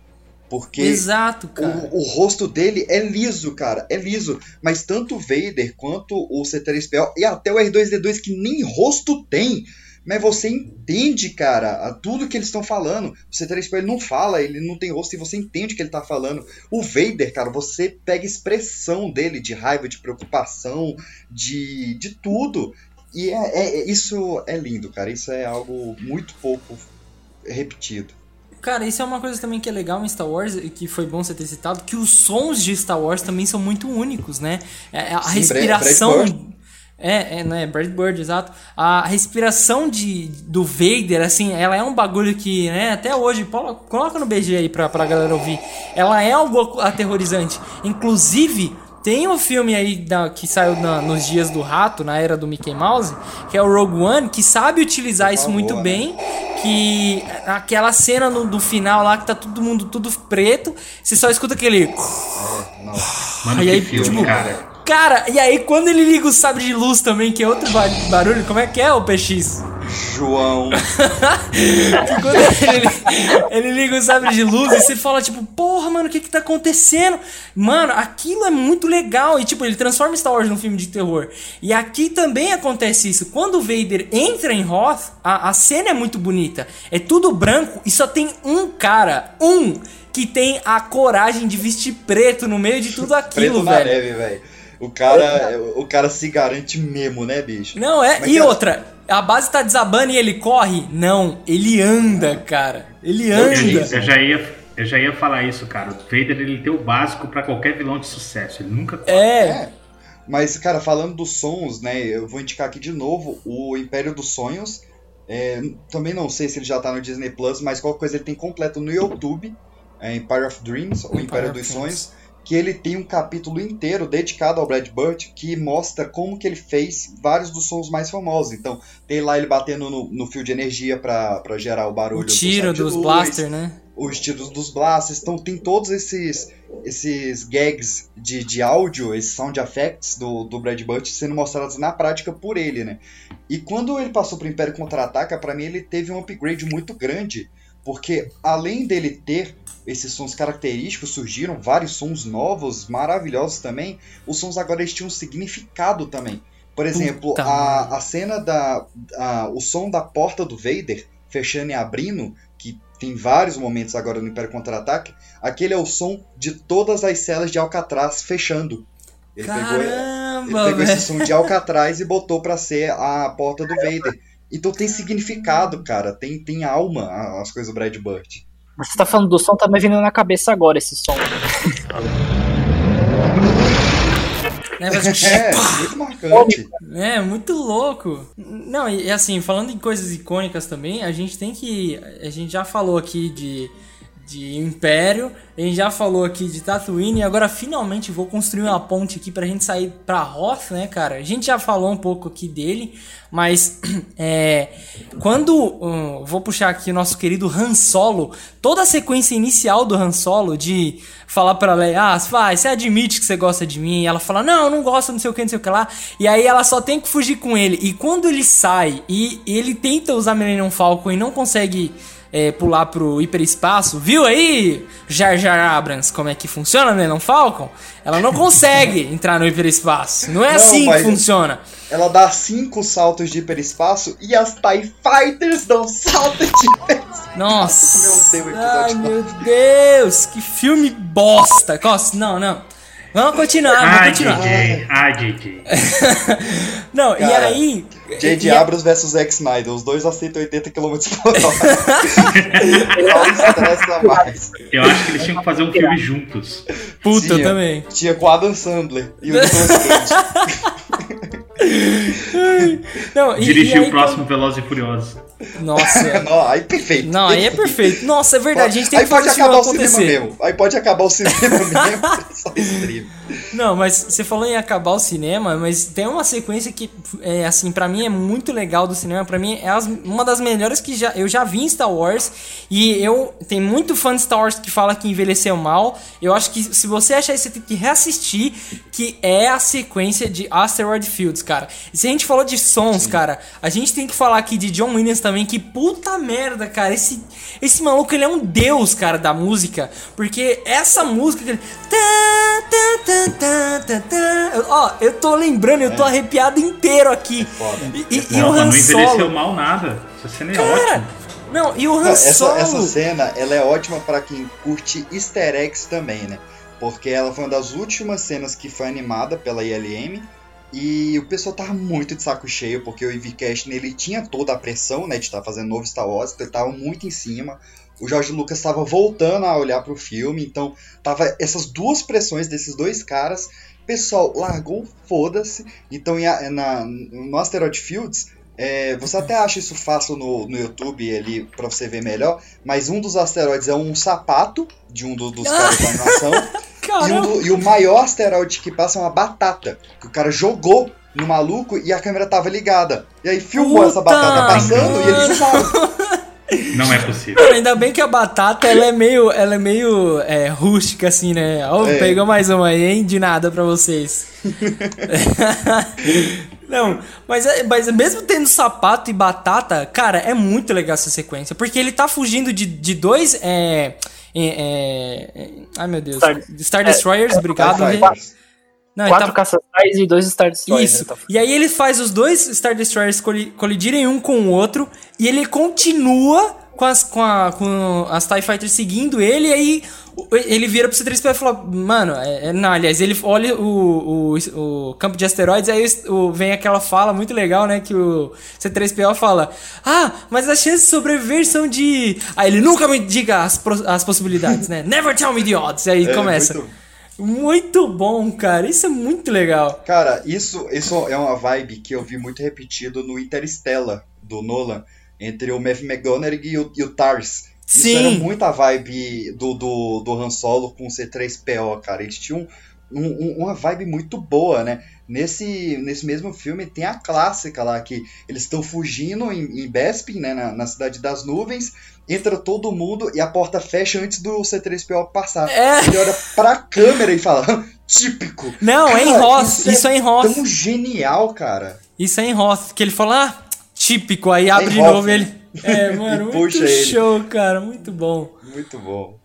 Porque Exato, cara. o, o rosto dele é liso, cara, é liso. Mas tanto o Vader quanto o C3PO e até o R2D2 que nem rosto tem, mas você entende, cara, a- tudo que eles estão falando. O C3PO ele não fala, ele não tem rosto e você entende o que ele tá falando. O Vader, cara, você pega expressão dele de raiva, de preocupação, de, de tudo. E é, é- é- isso é lindo, cara. Isso é algo muito pouco repetido. Cara, isso é uma coisa também que é legal em Star Wars, e que foi bom você ter citado, que os sons de Star Wars também são muito únicos, né? É, A Sim, respiração. Brad. É, é, né? Brad Bird, exato. A respiração de, do Vader, assim, ela é um bagulho que, né, até hoje, coloca no BG aí pra, pra galera ouvir. Ela é algo aterrorizante. Inclusive, tem um filme aí da- que saiu na- nos dias do rato, na era do Mickey Mouse, que é o Rogue One, que sabe utilizar isso muito né? bem. Que aquela cena no- do final lá que tá todo mundo tudo preto, você só escuta aquele. É, não. Mano, E que aí, filme, tipo, cara. Cara, e aí quando ele liga o sabre de luz também, que é outro ba- barulho, como é que é o PX? João. *laughs* Quando ele, ele liga o sabre de luz e você fala, tipo, porra, mano, o que que tá acontecendo? Mano, aquilo é muito legal. E, tipo, ele transforma Star Wars num filme de terror. E aqui também acontece isso. Quando o Vader entra em Hoth, a, a cena é muito bonita. É tudo branco e só tem um cara, um, que tem a coragem de vestir preto no meio de tudo aquilo, Preto na velho. neve, velho. O cara, o cara se garante mesmo, né, bicho? Não, é. Mas, e cara- outra, a base tá desabando e ele corre? Não, ele anda, cara. Ele anda. eu já ia, eu já ia falar isso, cara. O Vader ele tem o básico pra qualquer vilão de sucesso. Ele nunca É. É. Mas, cara, falando dos sons, né? Eu vou indicar aqui de novo o Império dos Sonhos. É, também não sei se ele já tá no Disney Plus, mas qualquer coisa ele tem completo no YouTube. É Empire of Dreams, ou Empire Império of dos Dreams. Sonhos. Que ele tem um capítulo inteiro dedicado ao Brad Bird que mostra como que ele fez vários dos sons mais famosos. Então, tem lá ele batendo no, no fio de energia pra pra gerar o barulho O do tiro de dos luz, blaster, né? os tiros dos blasters, então tem todos esses esses gags de, de áudio, esses sound effects do, do Brad Bird sendo mostrados na prática por ele, né? E quando ele passou pro Império Contra-Ataca, pra mim ele teve um upgrade muito grande, porque além dele ter esses sons característicos, surgiram vários sons novos, maravilhosos também, os sons agora eles tinham um significado também. Por exemplo, Puta a, a cena da. a- o som da porta do Vader fechando e abrindo, que tem vários momentos agora no Império Contra-Ataque, aquele é o som de todas as celas de Alcatraz fechando. Ele pegou, ele Caramba, pegou esse som de Alcatraz e botou pra ser a porta do Vader. Então tem significado, cara. Tem, tem alma as coisas do Brad Bird. Você tá falando do som, tá me vindo na cabeça agora esse som. Né, *laughs* É, muito marcante. É, muito louco. Não, e e assim, falando em coisas icônicas também, a gente tem que. A gente já falou aqui de, de Império, a gente já falou aqui de Tatooine, e agora finalmente vou construir uma ponte aqui pra gente sair pra Hoth, né, cara? A gente já falou um pouco aqui dele, mas *clears throat* é, quando. hum, vou puxar aqui o nosso querido Han Solo, toda a sequência inicial do Han Solo de falar pra Leia, ah, vai, você admite que você gosta de mim, e ela fala, não, não gosto, não sei o que, não sei o que lá, e aí ela só tem que fugir com ele, e quando ele sai e ele tenta usar Millennium Falcon e não consegue é, pular pro hiperespaço, viu aí, Jar Jar Abrams, como é que funciona o Millennium Falcon? Ela não consegue *laughs* entrar no hiperespaço, não é Não, assim que funciona. Ela dá cinco saltos de hiperespaço e as TIE Fighters dão salto de hiperespaço. Nossa. Meu Deus, Ai, meu Deus. Que filme bosta. Nossa, não, não. Vamos continuar, vamos Ai, continuar. DJ. Ai, DJ. *laughs* Não, e Cara, aí... J.J. e- Abrams versus Zack Snyder, os dois a 180 km por hora. *laughs* Estressa mais. Eu acho que eles tinham que fazer um filme juntos. Puta, eu Tinha. também. Tinha com o Adam Sandler e o Nicolas Cage. *laughs* Não, e, Dirigir e aí o próximo Velozes e Furiosos. quando- Nossa. *laughs* Não, aí perfeito. Não, aí é perfeito. Nossa, é verdade, a gente tem aí que fazer pode acabar o cinema mesmo. Aí pode acabar o cinema *laughs* mesmo. Só stream. Não, mas você falou em acabar o cinema, mas tem uma sequência que, é, assim, pra mim é muito legal do cinema. Pra mim é as- uma das melhores que já, eu já vi em Star Wars. E eu tem muito fã de Star Wars que fala que envelheceu mal. Eu acho que se você achar isso, você tem que reassistir. Que é a sequência de Asteroid Fields, cara. E se a gente falou de sons, cara, a gente tem que falar aqui de John Williams também. Que puta merda, cara. Esse, esse maluco, ele é um deus, cara, da música. Porque essa música. que ele- Tá, tá, tá, tá, tá, tá. Eu- Ó, eu tô lembrando, eu tô arrepiado inteiro aqui. foda. E, e- e Não, o Han não envelheceu Solo. mal nada. Essa cena é Cara, ótima. não, e o Han Não, essa, Solo. essa cena, ela é ótima pra quem curte easter eggs também, né? Porque ela foi uma das últimas cenas que foi animada pela ILM. E o pessoal tava muito de saco cheio, porque o Ivy Cash ele tinha toda a pressão, né, de estar fazendo novo Star Wars, então ele tava muito em cima. O George Lucas estava voltando a olhar pro filme, então tava essas duas pressões desses dois caras. O pessoal largou o foda-se. Então em a- na, no Asteroid Fields, é, você até acha isso fácil no, no YouTube ali pra você ver melhor, mas um dos asteroides é um sapato de um do- dos caras da animação. *laughs* E, um do- e o maior asteroide que passa é uma batata. Que o cara jogou no maluco e a câmera tava ligada. E aí filmou Puta essa batata passando e eles *laughs* usaram. Não é possível. Ainda bem que a batata ela é meio, ela é meio é, rústica assim, né? Ó, É. pegou mais uma aí, hein? De nada pra vocês. *laughs* Não, mas, é- mas mesmo tendo sapato e batata, cara, é muito legal essa sequência. Porque ele tá fugindo de, de dois. É, é, é- é- ai meu Deus. Star- Star, Destroyers, obrigado. Vai, Rê. vai. Não, Quatro tá- caça-sais e dois Star Destroyers. isso. tá- E aí ele faz os dois Star Destroyers coli- colidirem um com o outro e ele continua com as, com a, com as TIE Fighters seguindo ele e aí ele vira pro C3PO e fala, mano, é, é- não, aliás, ele olha o, o, o campo de asteroides, aí o- vem aquela fala muito legal, né, que o C3PO fala, ah, mas as chances de sobreviver são de... Aí ele, nunca me diga as, as possibilidades, né, never tell me the odds, aí É, começa. muito- Muito bom, cara. Isso é muito legal. Cara, isso, isso é uma vibe que eu vi muito repetido no Interstellar, do Nolan, entre o Matthew McConaughey e o, e o Tars. Isso Sim. era muito a vibe do, do, do Han Solo com o C3PO, cara. Eles tinham um- um- uma vibe muito boa, né? Nesse, nesse mesmo filme tem a clássica lá, que eles estão fugindo em, em Bespin, né? Na, na Cidade das Nuvens. Entra todo mundo e a porta fecha antes do C3PO passar. É. Ele olha pra câmera e fala, *laughs* típico. Não, é em Cara, Ross. isso é Isso é em Ross. Tão genial, cara. Isso é em Ross. Que ele fala, ah, típico. Aí abre em de novo ele. *laughs* É, mano, muito puxa ele. show, cara. Muito bom. Muito bom.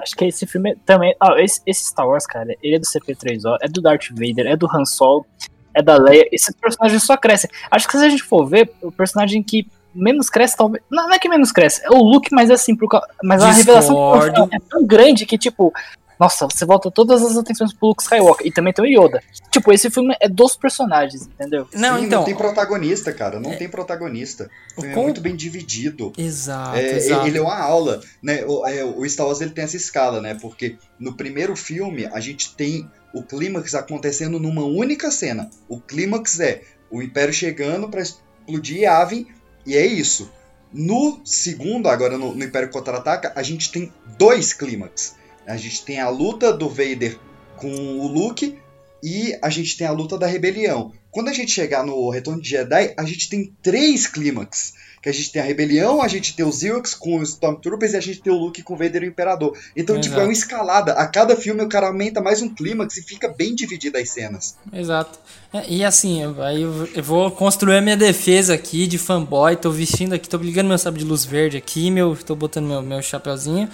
Acho que esse filme também. Ah, esse, esse Star Wars, cara, ele é do CP3O, é do Darth Vader, é do Han Solo, é da Leia. Esse personagem só cresce. Acho que se a gente for ver, o personagem que menos cresce, talvez. Não, não é que menos cresce, é o Luke, mas é assim, por, cau- mas a revelação é tão grande que, tipo. Nossa, você volta todas as atenções pro Luke Skywalker. E também tem o Yoda. Tipo, esse filme é dos personagens, entendeu? Não, Sim, então. não tem protagonista, cara. Não tem protagonista. O filme com- é muito bem dividido. Exato, É, exato. ele é uma aula, né? O, é, o Star Wars ele tem essa escala, né? Porque no primeiro filme a gente tem o clímax acontecendo numa única cena. O clímax é o Império chegando pra explodir Yavin e é isso. No segundo, agora no, no Império Contra-Ataca, a gente tem dois clímax. A gente tem a luta do Vader com o Luke e a gente tem a luta da rebelião. Quando a gente chegar no Retorno de Jedi, a gente tem três clímax. Que a gente tem a rebelião, a gente tem os Ewoks com os Stormtroopers e a gente tem o Luke com o Vader e o Imperador. Então, tipo, é Exato. uma escalada. A cada filme o cara aumenta mais um clímax e fica bem dividido as cenas. Exato. É, e assim, eu- aí eu, vou construir a minha defesa aqui de fanboy. Tô vestindo aqui, tô ligando meu sabre de luz verde aqui, meu, tô botando meu, meu chapeuzinho.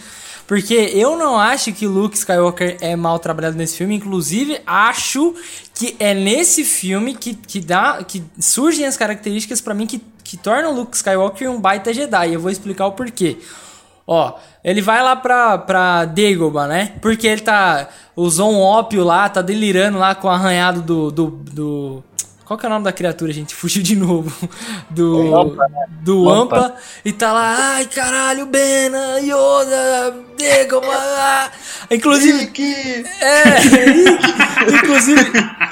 Porque eu não acho que Luke Skywalker é mal trabalhado nesse filme. Inclusive, acho que é nesse filme que, que, dá, que surgem as características pra mim que, que tornam o Luke Skywalker um baita Jedi. Eu vou explicar o porquê. Ó, ele vai lá pra, pra Dagobah, né? Porque ele tá. Usou um ópio lá, tá delirando lá com o arranhado do. do, do qual que é o nome da criatura, gente? *laughs* Fugiu de novo. Do. Wampa, né? Do. Wampa. E tá lá, ai caralho, Bena, Yoda, Dagobah. ah." Inclusive. Que... É, *laughs* inclusive,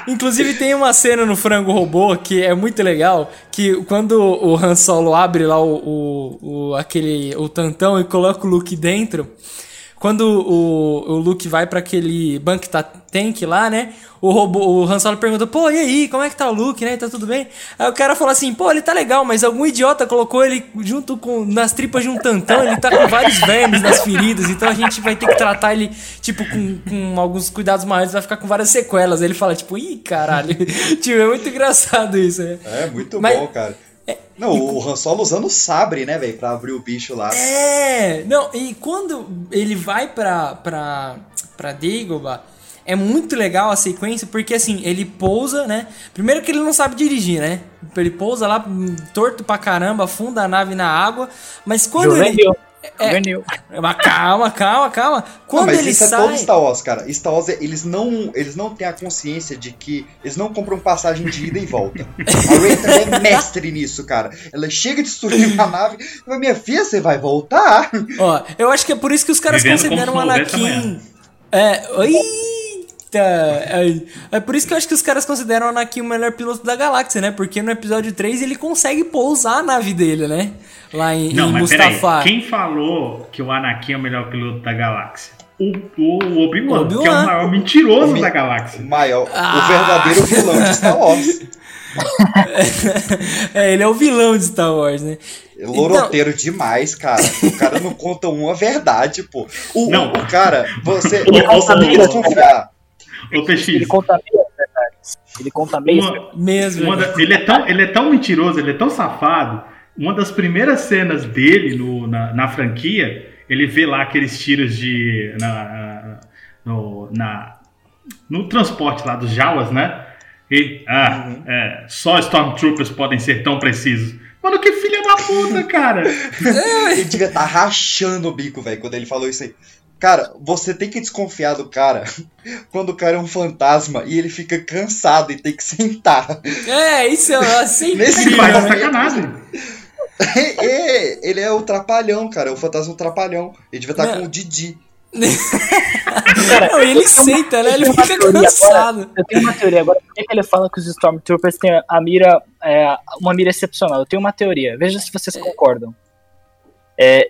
inclusive tem uma cena no Frango Robô que é muito legal, que quando o Han Solo abre lá o, o, o- aquele o tantão e coloca o Luke dentro, quando o, o Luke vai pra aquele Bank Ta- Tank lá, né? O robô, o Han Solo pergunta: "Pô, e aí, como é que tá o Luke, né? Tá tudo bem?" Aí o cara fala assim: "Pô, ele tá legal, mas algum idiota colocou ele junto com nas tripas de um tantão, ele tá com vários vermes nas feridas, então a gente vai ter que tratar ele tipo com, com alguns cuidados maiores, vai ficar com várias sequelas." Aí ele fala tipo: "Ih, caralho." *laughs* tipo, é muito engraçado isso, né? É, muito Mas- bom, cara. Não, o Han Solo usando o sabre, né, velho, pra abrir o bicho lá. É, não, e quando ele vai pra, pra, pra Dagobah, é muito legal a sequência, porque assim, ele pousa, né? Primeiro que ele não sabe dirigir, né? Ele pousa lá, torto pra caramba, afunda a nave na água, mas quando ele... Juvenil. É-. Mas calma, calma, calma. Não, Quando mas ele isso é sai... todo Star Wars, cara. Star Wars, eles não, eles não têm a consciência de que eles não compram passagem de ida e volta. A Rey também é mestre nisso, cara.Ela chega de destruir uma nave e fala, minha filha, você vai voltar? Ó, eu acho que é por isso que os caras Vivendo consideram o não Anakin. É, eita! É, é por isso que eu acho que os caras consideram o Anakin o melhor piloto da galáxia, né? Porque no episódio 3 ele consegue pousar a nave dele, né? Lá em, Não, em mas Mustafar. peraí. Quem falou que o Anakin é o melhor piloto da galáxia? O, o Obi-Wan, Obi-Wan. que é o maior mentiroso O da galáxia. O maior, Ah. o verdadeiro vilão de Star Wars. *laughs* é, ele é o vilão de Star Wars, né? É Loroteiro demais, cara. O cara não conta uma verdade, pô. O, Não. o cara, você, Ele você conta tem que Ô, Ele PX, conta meias verdades. Ele conta uma- Mesmo. uma da- ele, é tão, ele é tão mentiroso, ele é tão safado. Uma das primeiras cenas dele no- na, na franquia, ele vê lá aqueles tiros de. Na, no, na- no transporte lá dos Jawas, né? E, ah, Uhum. é, só Stormtroopers podem ser tão precisos. Mano, que filha da puta, *laughs* cara! Ele devia estar rachando o bico, velho, quando ele falou isso aí. Cara, você tem que desconfiar do cara *laughs* quando o cara é um fantasma e ele fica cansado e tem que *laughs* sentar. É, isso é *laughs* sempre. Nesse momento- sacanagem. É, ele é o trapalhão, cara. O fantasma trapalhão. Ele devia estar Não. com o Didi. Não, ele senta, né? Ele fica cansado. Eu tenho uma teoria agora. Por que, que ele fala que os Stormtroopers têm a mira, é, uma mira excepcional? Eu tenho uma teoria. Veja se vocês concordam. É,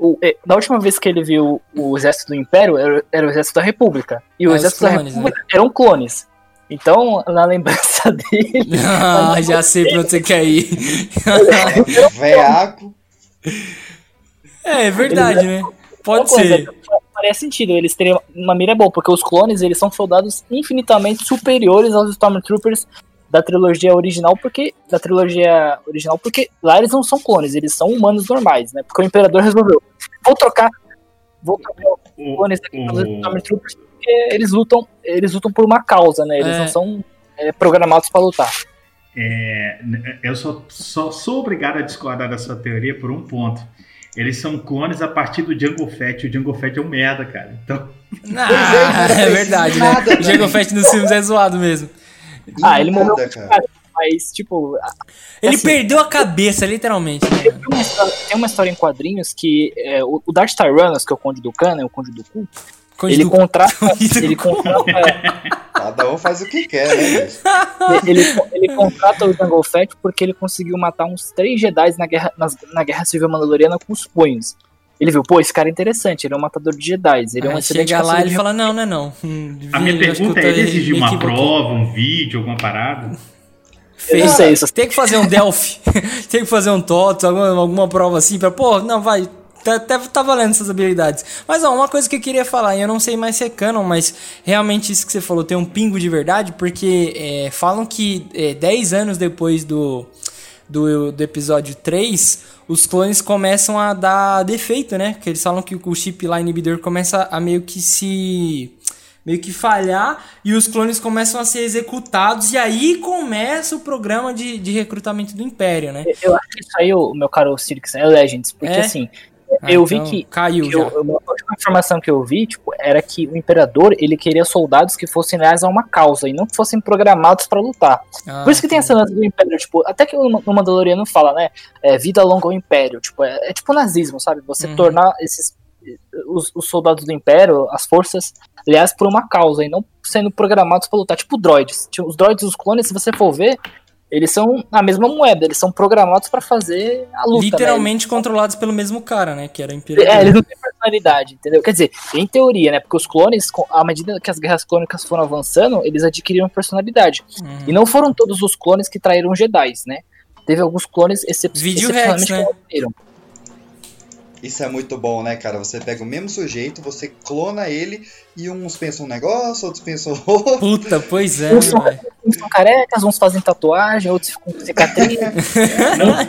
o- é, da última vez que ele viu o exército do Império, era, era o exército da República. E o É, os exército da clones, República eram clones. Então, na lembrança *laughs* dele. Ah, já sei pra onde você quer ir. Veaco. É, é verdade, né? Pode uma coisa, ser. Faria sentido, eles teriam uma mira boa, porque os clones eles são soldados infinitamente superiores aos Stormtroopers da trilogia original, porque da trilogia original, porque lá eles não são clones, eles são humanos normais, né? Porque o imperador resolveu, vou trocar, vou trocar os clones aqui pelos o- Stormtroopers, porque eles lutam, eles lutam por uma causa, né? Eles É. não são é, programados para lutar. É, eu só, só sou obrigado a discordar da sua teoria por um ponto. Eles são clones a partir do Jungle Fett. O Jungle Fett é um merda, cara. Então, Ah, *laughs* é, verdade, né? nada, O Jango Fett nos filmes é zoado mesmo. Ah, ele morreu cara. Mas, tipo, Ele Assim- perdeu a cabeça, literalmente. Tem uma história, tem uma história em quadrinhos que é, o, o Darth Tyrannus, que é o Conde do Khan, né, o Conde do Cu, Conde ele do- contrata, *laughs* Conde ele contrata, Cada um faz o que quer, né? *laughs* ele, ele contrata o Jango Fett porque ele conseguiu matar uns três Jedi na guerra, nas- na guerra civil mandaloriana com os punhos. Ele viu, pô, esse cara é interessante, ele é um matador de Jedi, ele é um excelente chega lá e ele fala, não, não é não. Hum, a minha pergunta é: ele exigir uma prova, um vídeo, alguma parada? Não sei isso. Tem que fazer um Delphi, *laughs* tem que fazer um TOTS, alguma, alguma prova assim pra, pô, não, vai, tá, tá, tá valendo essas habilidades. Mas ó, uma coisa que eu queria falar, e eu não sei mais se é canon, mas realmente isso que você falou tem um pingo de verdade, porque é, falam que é, 10 anos depois do, do, do episódio 3, os clones começam a dar defeito, né? Porque eles falam que o chip lá inibidor começa a meio que se meio que falhar e os clones começam a ser executados e aí começa o programa de, de recrutamento do Império, né? Eu acho que isso aí, o meu caro Sirix, é Legends, porque É? assim, Ah, eu então vi que, Caiu que já. eu- uma última informação que eu vi, tipo, era que o imperador, ele queria soldados que fossem leais a uma causa e não que fossem programados pra lutar. Ah, Por isso que tem essa lance do império, tipo, até que o Mandaloriano fala, né, é, vida longa ao império, tipo, é, é tipo nazismo, sabe? Você Uhum. tornar esses os, os soldados do império, as forças, leais por uma causa e não sendo programados pra lutar, tipo droids. Tipo, Os droids, os clones, se você for ver, eles são a mesma moeda, eles são programados pra fazer a luta, né? Literalmente controlados pelo mesmo cara, né? Que era o Imperador. É, eles não têm personalidade, entendeu? Quer dizer, em teoria, né? Porque os clones, à medida que as guerras clônicas foram avançando, eles adquiriram personalidade. Uhum. E não foram todos os clones que traíram Jedi, né? Teve alguns clones excep Vídeo excepcionalmente Rex, né? que não traíram. Isso é muito bom, né, cara? Você pega o mesmo sujeito, você clona ele e uns pensam um negócio, outros pensam *laughs* outro. Puta, pois é, Uns são, velho. uns são carecas, uns fazem tatuagem, outros ficam com cicatriz. *laughs*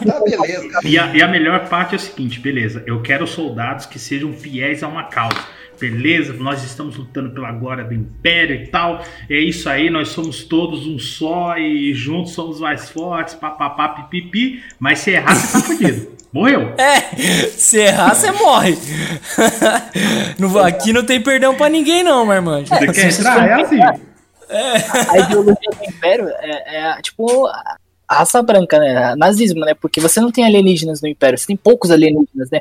Tá, beleza. E a, e a melhor parte é o seguinte, beleza, eu quero soldados que sejam fiéis a uma causa. Beleza, nós estamos lutando pela glória do Império e tal. É isso aí, nós somos todos um só e juntos somos mais fortes, papapá, pipipi. Mas se errar, você tá *laughs* fudido. Morreu. É, se errar, você morre. *laughs* Não- aqui não tem perdão pra ninguém, não, meu irmão. Você quer vocês entrar? É assim. a ideologia do Império é, é, tipo a raça branca, né? Nazismo, né? Porque você não tem alienígenas no Império, você tem poucos alienígenas, né?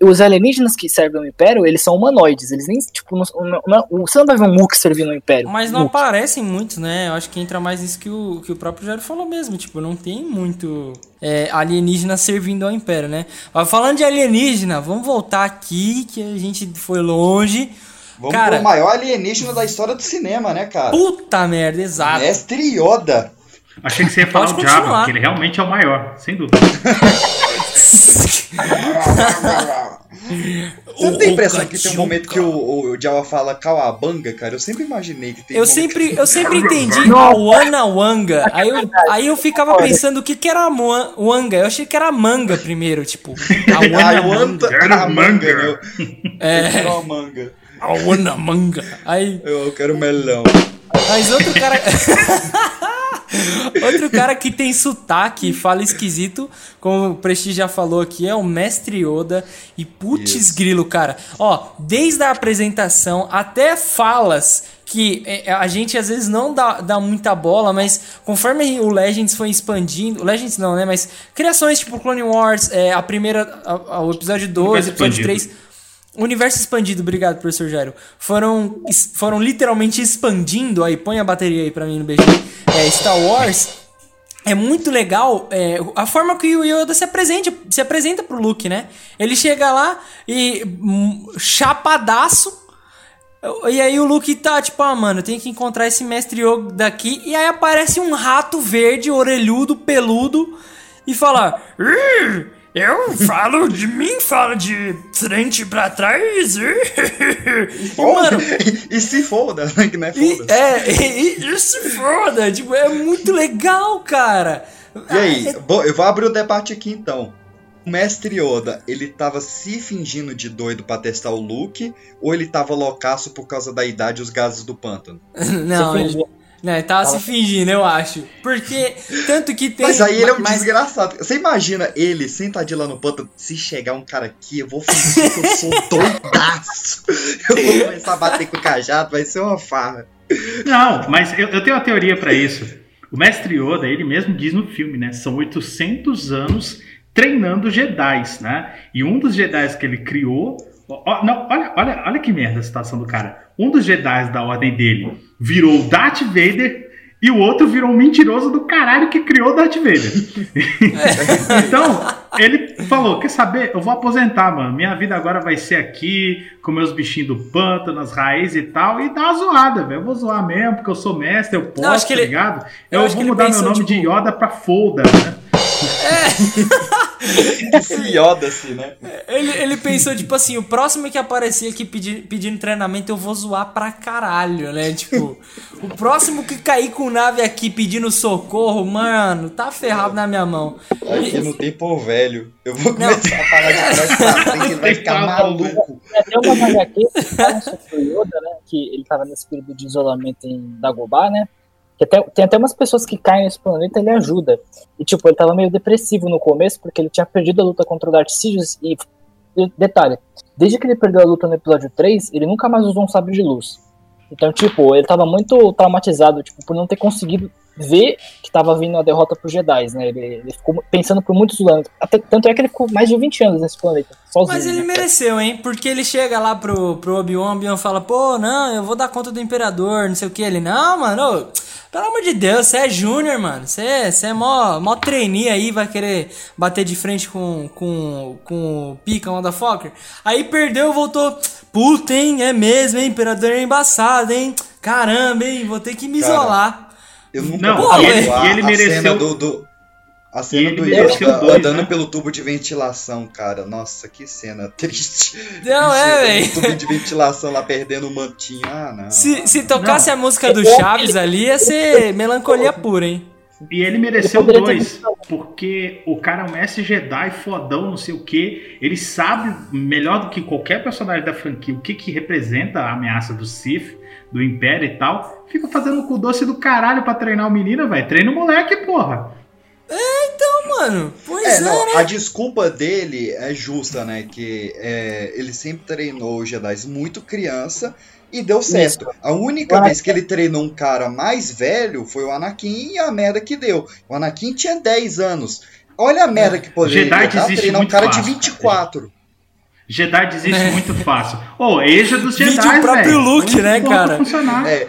Os, alienígenas que servem no Império, eles são humanoides, eles nem, tipo, não, não- não- você não vai ver um Mook servindo no Império. Mas não Mook. aparecem muitos, né? Eu acho que entra mais isso que o, que o próprio Jairo falou mesmo. Tipo, não tem muito é, alienígena servindo ao Império, né? Mas falando de alienígena, vamos voltar aqui, que a gente foi longe. Vamos Cara- pro maior alienígena da história do cinema, né, cara? Puta merda, exato. Mestre Yoda. Achei que você ia falar Pode o Jabba, continuar. que ele realmente é o maior, sem dúvida. *laughs* Você não tem O- o impressão que tem um momento que o, o Jawa fala Kawabanga, cara? Eu sempre imaginei que tem Eu um sempre, eu sempre entendi Nossa. a Wana Wanga. Aí eu, aí eu ficava pensando o que, que era Wanga. Eu achei que era a manga primeiro, tipo. *laughs* A Wana eu Manga. meu. É. Quero uma manga. A Wana Manga. Aí, Eu quero melão. mas outro cara. *laughs* Outro cara que tem sotaque e fala esquisito, como o Prestige já falou aqui, é o Mestre Yoda. E putz Isso. grilo, cara. Ó, desde a apresentação até falas que é, a gente às vezes não dá, dá muita bola, mas conforme o Legends foi expandindo, o Legends não, né? Mas criações tipo Clone Wars, é, a primeira, a- a- o episódio 2, Universo episódio expandido. 3. Universo expandido, obrigado, professor Jairo. Foram, foram literalmente expandindo. Aí, põe a bateria aí pra mim no BG. É, Star Wars. É muito legal é, a forma que o Yoda se apresenta, se apresenta pro Luke, né? Ele chega lá e hum, chapadaço. E aí o Luke tá tipo, ah, mano, eu tenho que encontrar esse mestre Yoda aqui. E aí aparece um rato verde, orelhudo, peludo, e fala: "Ih, Eu falo de mim, falo de frente pra trás. E, *laughs* mano, e se foda, né? Que não é e, foda. é, e, e isso foda, tipo, é muito legal, cara. E aí, Ah, bom, eu vou abrir o debate aqui então. O mestre Yoda, ele tava se fingindo de doido pra testar o Luke, ou ele tava loucaço por causa da idade e os gases do pântano? *laughs* é, Não, ele, não, ele tava se fingindo, eu acho. Porque, tanto que tem. Mas aí ele é um mas- desgraçado. Você imagina ele sentadinho lá no pântano, se chegar um cara aqui, eu vou fingir que eu sou *laughs* doidaço. Eu vou começar a bater com o cajado, vai ser uma farra. Não, mas eu, eu tenho uma teoria pra isso. O mestre Yoda, ele mesmo diz no filme, né? São 800 anos treinando Jedi's, né? E um dos Jedi's que ele criou. Ó, não, olha, olha, olha que merda a situação do cara. Um dos Jedi's da ordem dele virou o Darth Vader e o outro virou um mentiroso do caralho que criou o Darth Vader. *laughs* então, ele falou: Quer saber? Eu vou aposentar, mano. Minha vida agora vai ser aqui, com meus bichinhos do pântano, as raízes e tal, e dar uma zoada, velho. Eu vou zoar mesmo, porque eu sou mestre, eu posso, acho que tá ele- ligado? eu Eu, vou mudar meu nome de tipo- Yoda pra Folda, né? *laughs* Esse Yoda, assim, né? Ele, ele pensou, tipo assim, o próximo que aparecer aqui pedi- pedindo treinamento, eu vou zoar pra caralho, né? Tipo, o próximo que cair com nave aqui pedindo socorro, mano, tá ferrado na minha mão. Aqui não tem pô velho. Eu vou Não. começar a falar de trás pra frente, ele vai ficar maluco. É, tem uma HQ que fala sobre o Yoda, né? Que ele tava nesse período de isolamento em Dagobah, né? Que até, tem até umas pessoas que caem nesse planeta ele ajuda. E, tipo, ele tava meio depressivo no começo, porque ele tinha perdido a luta contra o Darth Sidious e detalhe, desde que ele perdeu a luta no episódio 3, ele nunca mais usou um sabre de luz. Então, tipo, ele tava muito traumatizado, tipo, por não ter conseguido ver que tava vindo a derrota pro Jedi, né? Ele, ele, ficou pensando por muitos anos. Até, tanto é que ele ficou mais de 20 anos nesse planeta. Sozinho, Mas ele né? mereceu, hein? Porque ele chega lá pro, pro Obi-Wan, Obi-Wan fala, pô, não, eu vou dar conta do Imperador, não sei o que. Ele, não, mano, pelo amor de Deus, você é Júnior, mano. Você, você é mó, mó trainee aí, vai querer bater de frente com, com, com o Pica, motherfucker. Aí perdeu, voltou. Puta, hein? É mesmo, hein? Imperador é embaçado, hein? Caramba, hein? Vou ter que me Cara, isolar. Eu nunca Não, vou e ele- e ele a mereceu- cena do, do- a cena do Yoda dois, andando né? pelo tubo de ventilação, cara. Nossa, que cena *laughs* triste. Não, é, o véi. tubo de ventilação lá perdendo o mantinho. Ah, não. Se, se tocasse Não. a música do Chaves ali, ia ser melancolia pura, hein? E ele mereceu dois, porque o cara é um mestre Jedi, fodão, não sei o que. Ele sabe melhor do que qualquer personagem da franquia o que, que representa a ameaça do Sith, do Império e tal. Fica fazendo com o doce do caralho pra treinar o menino, velho. Treina o moleque, porra. Mano, pois É, é, não, né? a desculpa dele é justa, né? Que é, ele sempre treinou os Jedi muito criança e deu certo. A única vez que ele treinou um cara mais velho foi o Anakin e a merda que deu. O Anakin tinha 10 anos. Olha a merda que poderia Jedi dar treinar um cara de fácil, 24. Jedi desiste É. muito fácil. Ô, Eja dos Jedi, Vide o próprio velho. Luke, né, cara? funcionar. É,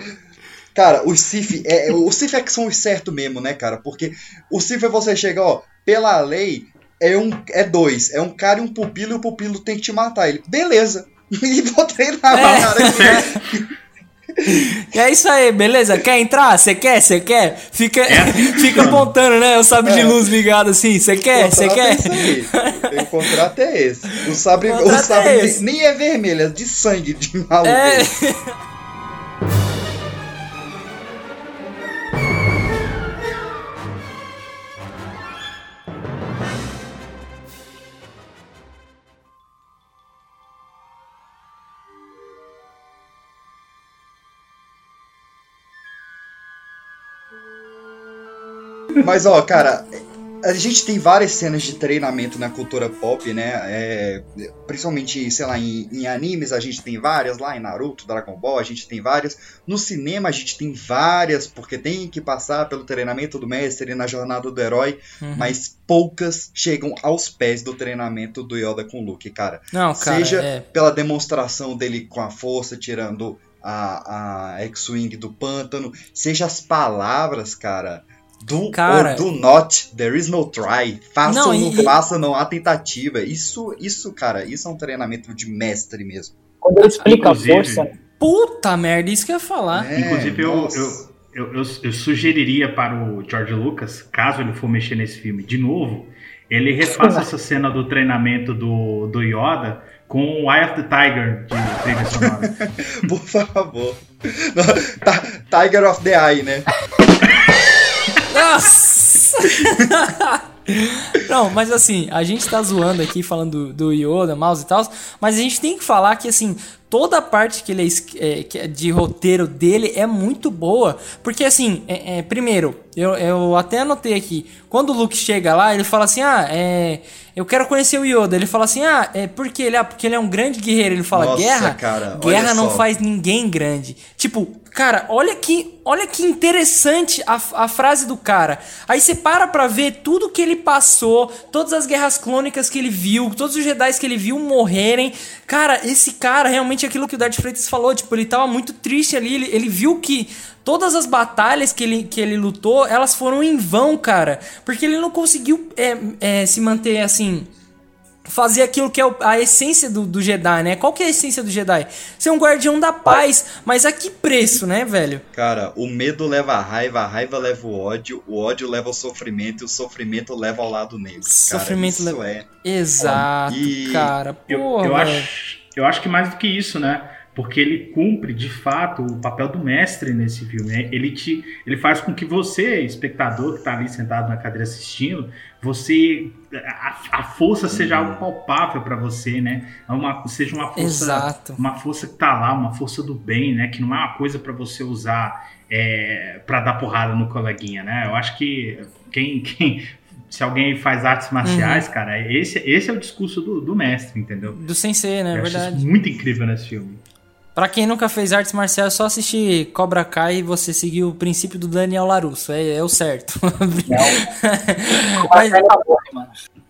cara, os Sith, é, os Sith é que são os certos mesmo, né, cara? Porque o Sith é você chegar, ó, pela lei, é um é dois, é um cara e um pupilo, e o pupilo tem que te matar. Ele, beleza. *laughs* E vou treinar É. o cara. *laughs* É isso aí, beleza? Quer entrar? Você quer? Você quer? Fica, É. *laughs* fica apontando, né? O sabre de luz ligado assim. Você quer? Você quer? é. O contrato é esse. O sabre, o Contrato sabre é esse. nem é vermelho, é de sangue de maluco. É. Mas, ó, cara, a gente tem várias cenas de treinamento na cultura pop, né? É, principalmente, sei lá, em, em animes a gente tem várias, lá em Naruto, Dragon Ball, a gente tem várias. No cinema a gente tem várias, porque tem que passar pelo treinamento do mestre na jornada do herói, Uhum. mas poucas chegam aos pés do treinamento do Yoda com o Luke, cara. Não, cara, Seja é. pela demonstração dele com a força, tirando a, a X-Wing do pântano, seja as palavras, cara, do, Cara- or do not, there is no try, faça Não, ou não e- faça, não há tentativa. Isso, isso, cara, isso é um treinamento de mestre mesmo. Quando ele explica a força? Puta merda, isso que eu ia falar. É, Inclusive, eu, eu, eu, eu, eu sugeriria para o George Lucas, caso ele for mexer nesse filme de novo, ele refaça essa cena do treinamento do, do Yoda com o Eye of the Tiger de trilha sonora. *laughs* Por favor. *laughs* Ti- Tiger of the Eye, né? *laughs* Nossa! *laughs* Não, mas assim, a gente tá zoando aqui falando do, do Yoda, mouse e tal, mas a gente tem que falar que assim, toda a parte que ele é, é, é de roteiro dele é muito boa. Porque assim, é- é, primeiro, eu, eu até anotei aqui, quando o Luke chega lá, ele fala assim: ah, é. Eu quero conhecer o Yoda. Ele fala assim: ah, é porque ele, ah, porque ele é um grande guerreiro. Ele fala: Nossa, guerra, cara, guerra não só. faz ninguém grande. Tipo, cara, olha que, olha que interessante a, a frase do cara. Aí você para pra ver tudo que ele passou, todas as guerras clônicas que ele viu, todos os Jedi que ele viu morrerem. Cara, esse cara, realmente aquilo que o Darth Freitas falou, tipo, ele tava muito triste ali, ele, ele viu que todas as batalhas que ele, que ele lutou, elas foram em vão, cara. Porque ele não conseguiu é, é, se manter assim fazer aquilo que é o- a essência do, do Jedi, né? Qual que é a essência do Jedi? Ser um guardião da paz, mas a que preço, né, velho? Cara, o medo leva a raiva, a raiva leva o ódio, o ódio leva ao sofrimento e o sofrimento leva ao lado negro. Cara, Sofrimento isso leva- é. Exato, E cara. Eu, Porra, eu, velho. acho, eu acho que mais do que isso, né? Porque ele cumpre, de fato, o papel do mestre nesse filme. né? Ele, te, ele faz com que você, espectador que está ali sentado na cadeira assistindo, você. A, a força seja algo palpável para você, né? É Uma, seja uma força. Exato. Uma força que tá lá, uma força do bem, né? Que não é uma coisa para você usar é, para dar porrada no coleguinha, né? Eu acho que quem, quem se alguém faz artes marciais, uhum. cara, esse, esse é o discurso do, do mestre, entendeu? Do sensei, né? Eu verdade. muito incrível nesse filme. Pra quem nunca fez artes marciais, é só assistir Cobra Kai e você seguir o princípio do Daniel Larusso. É, é o certo. *laughs* Não. Mas...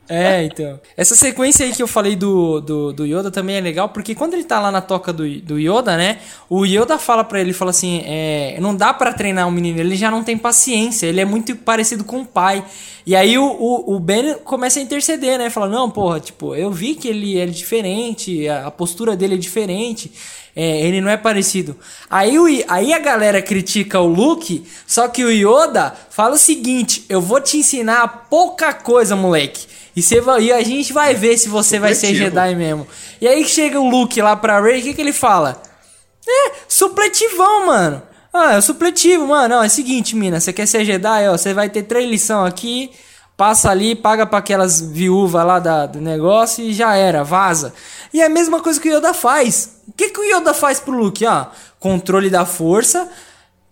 É, então. Essa sequência aí que eu falei do, do, do, Yoda também é legal, porque quando ele tá lá na toca do, do Yoda, né? O Yoda fala para ele, fala assim, é, não dá para treinar um menino, ele já não tem paciência, ele é muito parecido com o pai. E aí o, o, o Ben começa a interceder, né? Fala, não, porra, tipo, eu vi que ele é diferente, a, a postura dele é diferente. É, ele não é parecido. Aí, o, aí a galera critica o Luke, só que o Yoda fala o seguinte: eu vou te ensinar pouca coisa, moleque. E, você vai, e a gente vai ver se você vai ser Jedi mesmo. E aí chega o Luke lá pra Rey, o que, que ele fala? É, supletivão, mano. Ah, é supletivo, mano. Não, é o seguinte, mina, você quer ser Jedi, ó, você vai ter três lições aqui, passa ali, paga para aquelas viúvas lá da, do negócio e já era, vaza. E é a mesma coisa que o Yoda faz. O que, que o Yoda faz pro Luke? Ó, controle da força,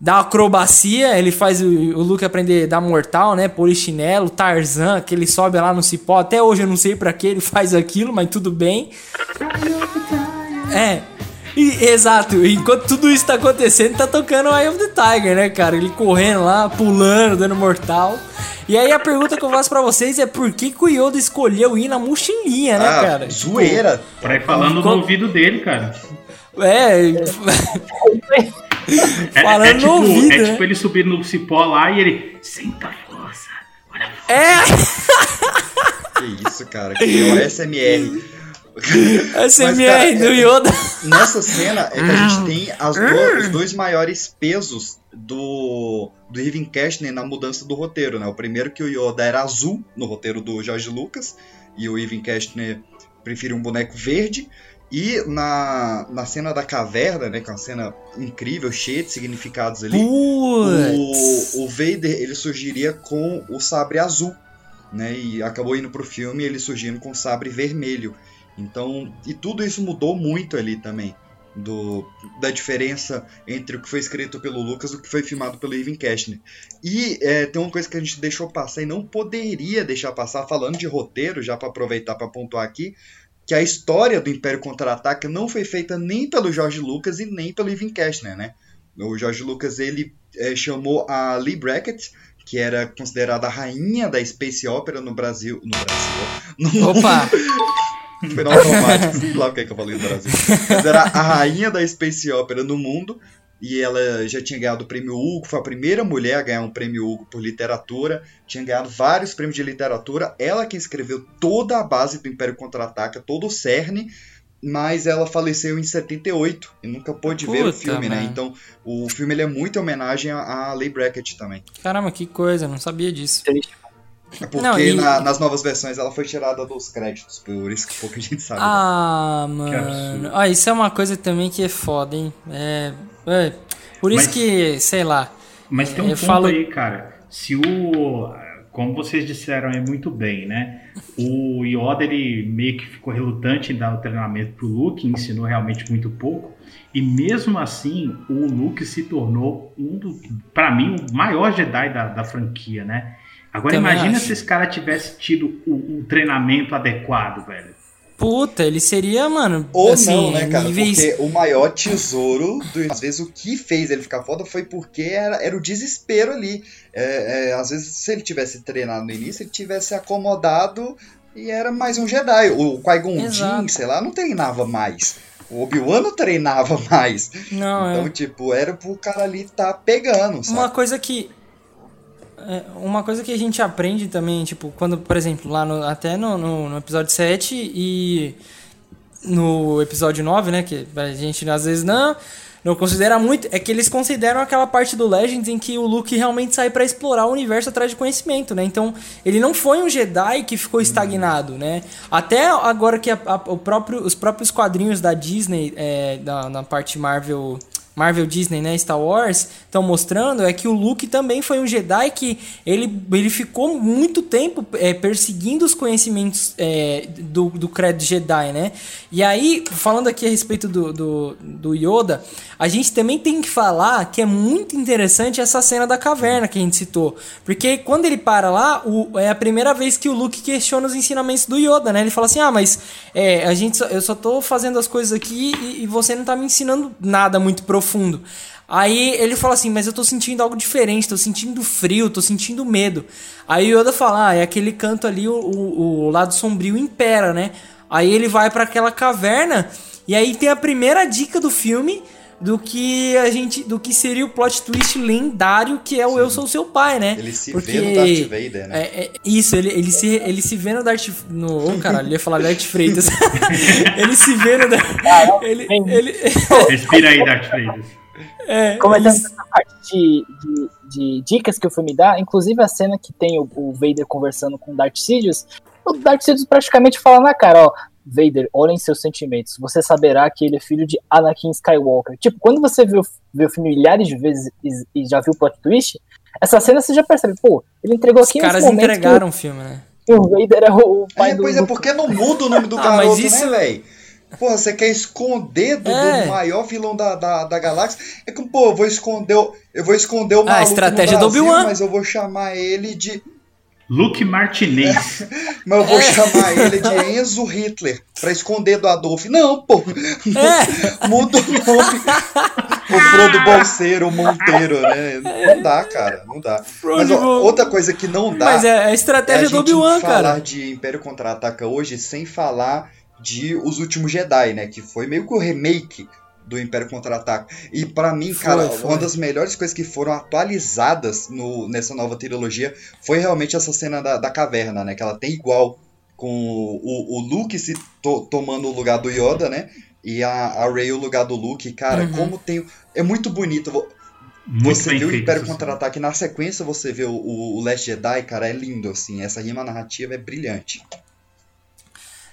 da acrobacia, ele faz o, o Luke aprender a dar mortal, né? Polichinelo, Tarzan, que ele sobe lá no cipó. Até hoje eu não sei para que ele *laughs* faz aquilo, mas tudo bem. É. E, exato, enquanto tudo isso tá acontecendo, tá tocando Eye of the Tiger, né, cara? Ele correndo lá, pulando, dando mortal. E aí a pergunta que eu faço pra vocês é por que, que o Yoda escolheu ir na mochilinha, né, ah, cara? Zoeira. Pra ir falando no ouvido dele, cara. É. É, Falando é, é tipo, ouvido, é né? tipo ele subir no cipó lá e ele. Senta a força. Olha a força. É! Que isso, cara. Que é o SMR. SMR *laughs* Mas, cara, do Yoda. Nessa cena é que a gente tem do, os dois maiores pesos do, do Irving Castner na mudança do roteiro, né? O primeiro que o Yoda era azul no roteiro do George Lucas e o Irving Castner preferiu um boneco verde. E na, na cena da caverna, né, que é uma cena incrível, cheia de significados ali, o, o Vader ele surgiria com o sabre azul, né, e acabou indo pro filme ele surgindo com o sabre vermelho. Então, e tudo isso mudou muito ali também, do, da diferença entre o que foi escrito pelo Lucas e o que foi filmado pelo Ivan Kastner. E é, tem uma coisa que a gente deixou passar e não poderia deixar passar, falando de roteiro, já para aproveitar para pontuar aqui, que a história do Império Contra-Ataca não foi feita nem pelo George Lucas e nem pelo Ivan Kastner, né? O George Lucas ele é, chamou a Lee Brackett, que era considerada a rainha da space opera no Brasil, no Brasil, *laughs* no... Opa. *laughs* Foi automático, sei lá o que, é que eu falei no Brasil. Mas era a rainha da space opera no mundo e ela já tinha ganhado o prêmio Hugo, foi a primeira mulher a ganhar um prêmio Hugo por literatura, tinha ganhado vários prêmios de literatura, ela que escreveu toda a base do Império Contra-Ataca, todo o cerne, mas ela faleceu em 78 e nunca pôde Puta, ver o filme, né? man. né? Então, o filme ele é muito homenagem a Leigh Brackett também. Caramba, que coisa, não sabia disso. É porque não, e... na, nas novas versões ela foi tirada dos créditos, por isso que pouca *laughs* gente sabe. Ah, mano. Ah, isso é uma coisa também que é foda, hein? É, é, por isso mas, que, sei lá. Mas tem um ponto falo... aí, cara. Se o. Como vocês disseram aí muito bem, né? O Yoda ele meio que ficou relutante em dar o treinamento pro Luke, ensinou realmente muito pouco. E mesmo assim, o Luke se tornou um do, para mim, o maior Jedi da, da franquia, né? Agora Também imagina acho. se esse cara tivesse tido o, o treinamento adequado, velho. Puta, ele seria, mano. Ou assim, não, né, cara? Níveis... Porque o maior tesouro, do... às vezes o que fez ele ficar foda foi porque era, era o desespero ali. É, é, às vezes, se ele tivesse treinado no início, ele tivesse acomodado e era mais um Jedi. O Qui-Gon Jinn, sei lá, não treinava mais. O Obi-Wan não treinava *laughs* mais. Não, então, é... tipo, era pro cara ali tá pegando, sabe? Uma coisa que uma coisa que a gente aprende também, tipo, quando, por exemplo, lá no, até no, no, no, episódio 7 e no episódio 9, né, que a gente às vezes não não considera muito, é que eles consideram aquela parte do Legends em que o Luke realmente sai para explorar o universo atrás de conhecimento, né? Então, ele não foi um Jedi que ficou estagnado, né? Até agora que a, a, o próprio, os próprios quadrinhos da Disney, é, da, na parte Marvel Marvel, Disney, né, Star Wars, estão mostrando é que o Luke também foi um Jedi que ele, ele ficou muito tempo é, perseguindo os conhecimentos é, do, do credo Jedi, né? E aí, falando aqui a respeito do, do, do, Yoda, a gente também tem que falar que é muito interessante essa cena da caverna que a gente citou. Porque quando ele para lá, o, é a primeira vez que o Luke questiona os ensinamentos do Yoda, né? Ele fala assim, ah, mas é, a gente, eu só tô fazendo as coisas aqui e, e você não tá me ensinando nada muito profundo. Aí ele fala assim, mas eu tô sentindo algo diferente, tô sentindo frio, tô sentindo medo. Aí o Yoda fala, ah, é aquele canto ali, o, o, o lado sombrio impera, né? Aí ele vai para aquela caverna e aí tem a primeira dica do filme do que a gente do que seria o plot twist lendário que é o Sim. eu sou seu pai, né? Ele se Porque, vê no Darth Vader, né? É, é, isso, ele, ele, se, ele se vê no Darth no, oh, caralho, ele ia falar Darth Freitas. *laughs* ele se vê no Darth ele, ele *laughs* Respira aí, Darth Freitas. É, Comentando essa parte de, de, de, dicas que o filme dá, inclusive a cena que tem o, o Vader conversando com o Darth Sidious, o Darth Sidious praticamente fala na cara, ó, Vader, olhem seus sentimentos. Você saberá que ele é filho de Anakin Skywalker. Tipo, quando você o, vê o filme milhares de vezes e, e, já viu o plot twist, essa cena você já percebe, pô, ele entregou aqui Os caras entregaram o filme, né? O Vader é o pai é, do. Pois é, porque não muda o nome do *laughs* ah, garoto, mas isso... né, velho? Porra, você quer esconder do, é. do maior vilão da, da, da, galáxia? É que, pô, eu vou esconder, eu vou esconder o maluco ah, a estratégia do Obi-Wan. mas eu vou chamar ele de Luke Martinez. É, *laughs* mas eu vou é. chamar ele de Enzo Hitler pra esconder do Adolf. Não, pô. É. Muda o nome. O Frodo Bolseiro, Monteiro, né? Não dá, cara. Não dá. Mas ó, outra coisa que não dá. Mas é a estratégia é a do Obi-Wan, cara. falar de Império Contra-Ataca hoje sem falar de Os Últimos Jedi, né? Que foi meio que o remake do Império Contra-Ataca. E para mim, foi, cara, foi. uma das melhores coisas que foram atualizadas no, nessa nova trilogia foi realmente essa cena da, da caverna, né? Que ela tem igual com o, o Luke se to, tomando o lugar do Yoda, né? E a, a Rey o lugar do Luke. Cara, uhum. como tem. É muito bonito. Muito você vê o Império Contra-Ataque, na sequência você vê o, o, o Last Jedi, cara, é lindo, assim. Essa rima narrativa é brilhante.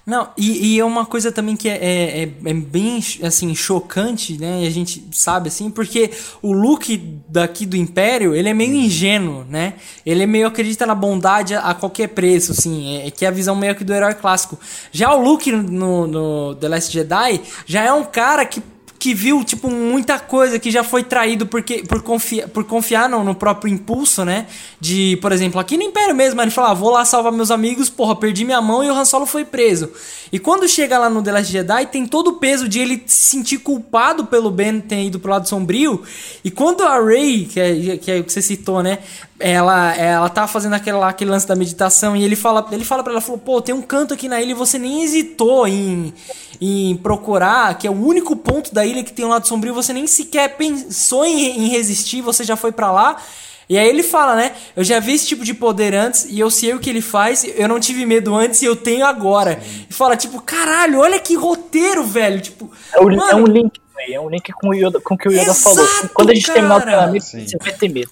Não, e, e, é uma coisa também que é, é, é, é, bem, assim, chocante, né? A gente sabe, assim, porque o Luke daqui do Império, ele é meio ingênuo, né? Ele é meio acredita na bondade a, qualquer preço, assim, é, que é a visão meio que do herói clássico. Já o Luke no, no The Last Jedi já é um cara que que viu, tipo, muita coisa que já foi traído porque, por, confia, por confiar no, no, próprio impulso, né? De, por exemplo, aqui no Império mesmo, ele fala, ah, vou lá salvar meus amigos, porra, perdi minha mão e o Han Solo foi preso. E quando chega lá no The Last Jedi, tem todo o peso de ele se sentir culpado pelo Ben ter ido pro lado sombrio. E quando a Rey, que é, que é o que você citou, né? Ela, ela tá fazendo aquele, aquele lance da meditação e ele fala, ele fala pra ela, falou, pô, tem um canto aqui na ilha e você nem hesitou em em procurar, que é o único ponto da ilha que tem um lado sombrio, você nem sequer pensou em, em resistir, você já foi para lá. E aí ele fala, né? Eu já vi esse tipo de poder antes e eu sei o que ele faz, eu não tive medo antes e eu tenho agora. Sim. E fala, tipo, caralho, olha que roteiro, velho. Tipo, é, o, mano, é um link, é um link com o Yoda, com o que o Yoda Exato, falou. Quando a gente cara. terminar o treinamento, você vai ter medo.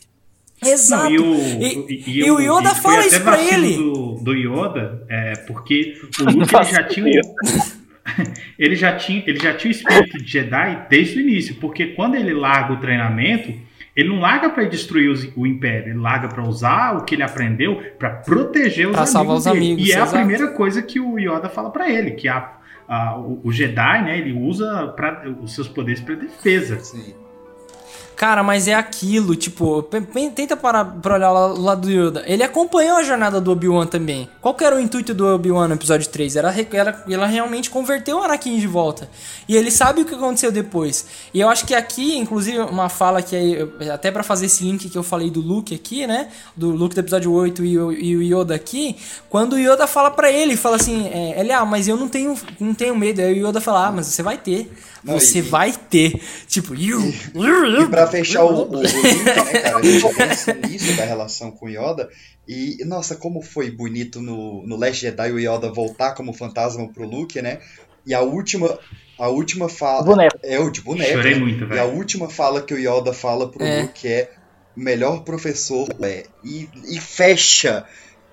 Exato. Não, e, o, e, e, e, o Yoda fala isso pra ele. Do, do Yoda, é, porque o *laughs* Luke ele já tinha. *laughs* ele já tinha, ele já tinha o espírito de Jedi desde o início, porque quando ele larga o treinamento, ele não larga para destruir o, o, império, ele larga para usar o que ele aprendeu para proteger os pra amigos. Salvar os dele. amigos. E é exato. a primeira coisa que o Yoda fala para ele, que a, a, o, o, Jedi, né, ele usa pra, os seus poderes para defesa. Sim. Cara, mas é aquilo, tipo, tenta parar pra olhar o lado do Yoda. Ele acompanhou a jornada do Obi-Wan também. Qual que era o intuito do Obi-Wan no episódio 3? Era, era, ela realmente converteu o Anakin de volta. E ele sabe o que aconteceu depois. E eu acho que aqui, inclusive, uma fala que aí, até para fazer esse link que eu falei do Luke aqui, né? Do Luke do episódio 8 e o, e o Yoda aqui. Quando o Yoda fala para ele, fala assim, é, ele, ah, mas eu não tenho, não tenho medo. Aí o Yoda fala, ah, mas você vai ter. Você e, vai ter. Tipo, you. E, e pra fechar o, o, o link, né, cara? A gente *laughs* da relação com o Yoda. E, nossa, como foi bonito no, no Last Jedi o Yoda voltar como fantasma pro Luke, né? E a última. A última fala. Boneco. É o de boneco. Chorei né? muito, velho. E a última fala que o Yoda fala pro é. Luke é: melhor professor é. E, e fecha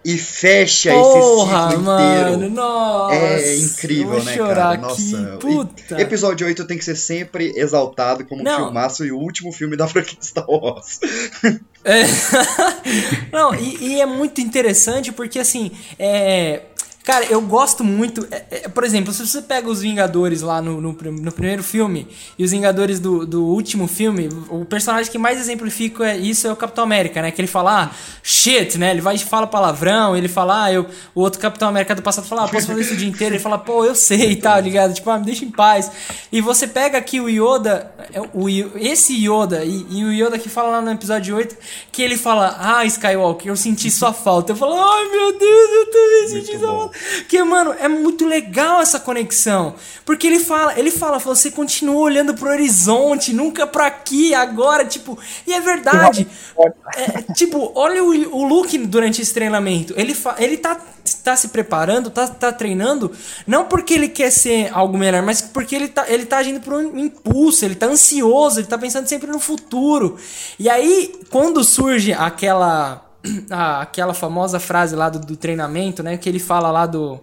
e fecha Porra, esse ciclo mano, inteiro. nossa. É incrível, né, cara? Nossa. puta. Episódio 8 tem que ser sempre exaltado como Não. um filmaço e o último filme da *laughs* franquia Star Wars. É. *laughs* Não, e, e é muito interessante porque assim, é. Cara, eu gosto muito. é, é, por exemplo, se você pega os Vingadores lá no, no, no primeiro filme e os Vingadores do, do último filme, o personagem que mais exemplifica é- isso é o Capitão América, né? Que ele fala, ah, shit, né? Ele vai e fala palavrão, ele fala, ah, eu, o outro Capitão América do passado fala, ah, posso fazer isso o dia inteiro. Ele fala, pô, eu sei e tal, ligado? Tipo, ah, me deixa em paz. E você pega aqui o Yoda, é, o, esse Yoda, e, e o Yoda que fala lá no episódio 8, que ele fala, ah, Skywalker, eu senti sua falta. Eu falo, ai meu Deus, eu também senti sua falta. Que, mano, é muito legal essa conexão. Porque ele fala, ele fala, você continua olhando pro horizonte, nunca pra aqui, agora, tipo. E é verdade. É, tipo, olha o, o Luke durante esse treinamento. Ele, fa- ele tá, tá se preparando, tá, tá treinando, não porque ele quer ser algo melhor, mas porque ele tá, ele tá agindo por um impulso, ele tá ansioso, ele tá pensando sempre no futuro. E aí, quando surge aquela. *clears throat* a- aquela famosa frase lá do, do treinamento, né? Que ele fala lá do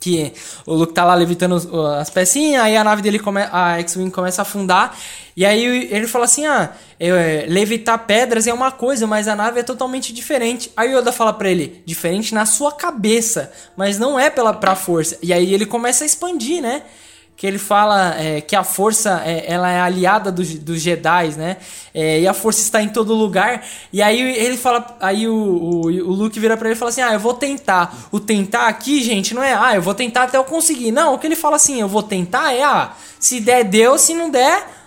que o Luke tá lá levitando as pecinhas, aí a nave dele come, a X-Wing começa a afundar, e aí ele fala assim: ah, é, levitar pedras é uma coisa, mas a nave é totalmente diferente. Aí o Yoda fala pra ele: diferente na sua cabeça, mas não é pela pra força. E aí ele começa a expandir, né? Que ele fala é, que a força é, ela é aliada dos, dos Jedi, né? É, e a força está em todo lugar. E aí ele fala, aí o, o, o Luke vira pra ele e fala assim: "Ah, eu vou tentar". O tentar aqui, gente, não é: "Ah, eu vou tentar até eu conseguir". Não, o que ele fala assim: "Eu vou tentar" é: "Ah, se der deu, se não der,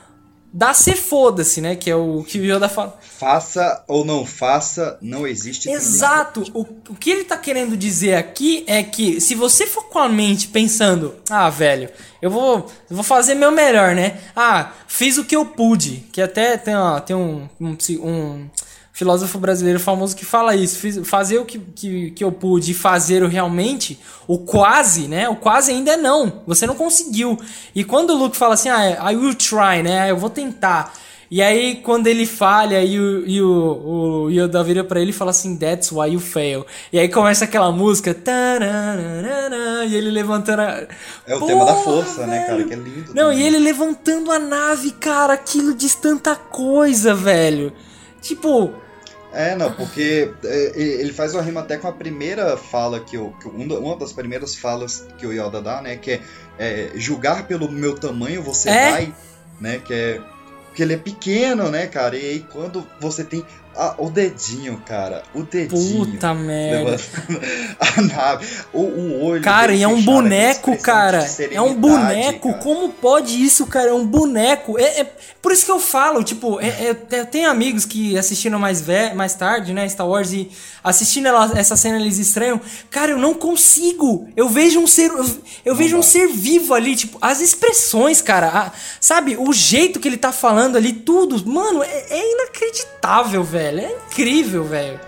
dá se foda-se", né? Que é o que o Yoda fala. Faça ou não faça, não existe. Exato. O, o que ele tá querendo dizer aqui é que se você for com a mente pensando, ah, velho, eu vou, eu vou fazer meu melhor, né? Ah, fiz o que eu pude. Que até tem, ó, tem um, um, um filósofo brasileiro famoso que fala isso. Fiz, fazer o que, que, que eu pude e fazer o realmente, o quase, né? O quase ainda é não. Você não conseguiu. E quando o Luke fala assim, ah, I will try, né? Eu vou tentar. E aí, quando ele falha e o, e o, o Yoda vira pra ele e fala assim, That's why you fail. E aí começa aquela música. E ele levantando a... É o tema da Porra, força, né, cara? velho. Que é lindo. Não, também. e ele levantando a nave, cara, aquilo diz tanta coisa, velho. Tipo, É, não, porque é, ele faz uma rima até com a primeira fala que eu. Que um uma das primeiras falas que o Yoda dá, né? Que é, é, julgar pelo meu tamanho você É? vai, né? Que é. Porque ele é pequeno, né, cara? E aí quando você tem. Ah, o dedinho, cara. O dedinho. puta merda. *laughs* a nave. O, o olho. Cara, e é um boneco, cara. É um boneco. cara. Como pode isso, cara? É um boneco. É, é- por isso que eu falo, tipo, é- é- eu tenho amigos que assistiram mais, ve mais tarde, né, Star Wars, e assistindo ela- essa cena eles estranham. Cara, eu não consigo. Eu vejo um ser. Eu, eu vejo um ser vivo ali, tipo, as expressões, cara. a- sabe, o jeito que ele tá falando ali, tudo. Mano, é, é inacreditável, velho. É incrível, velho.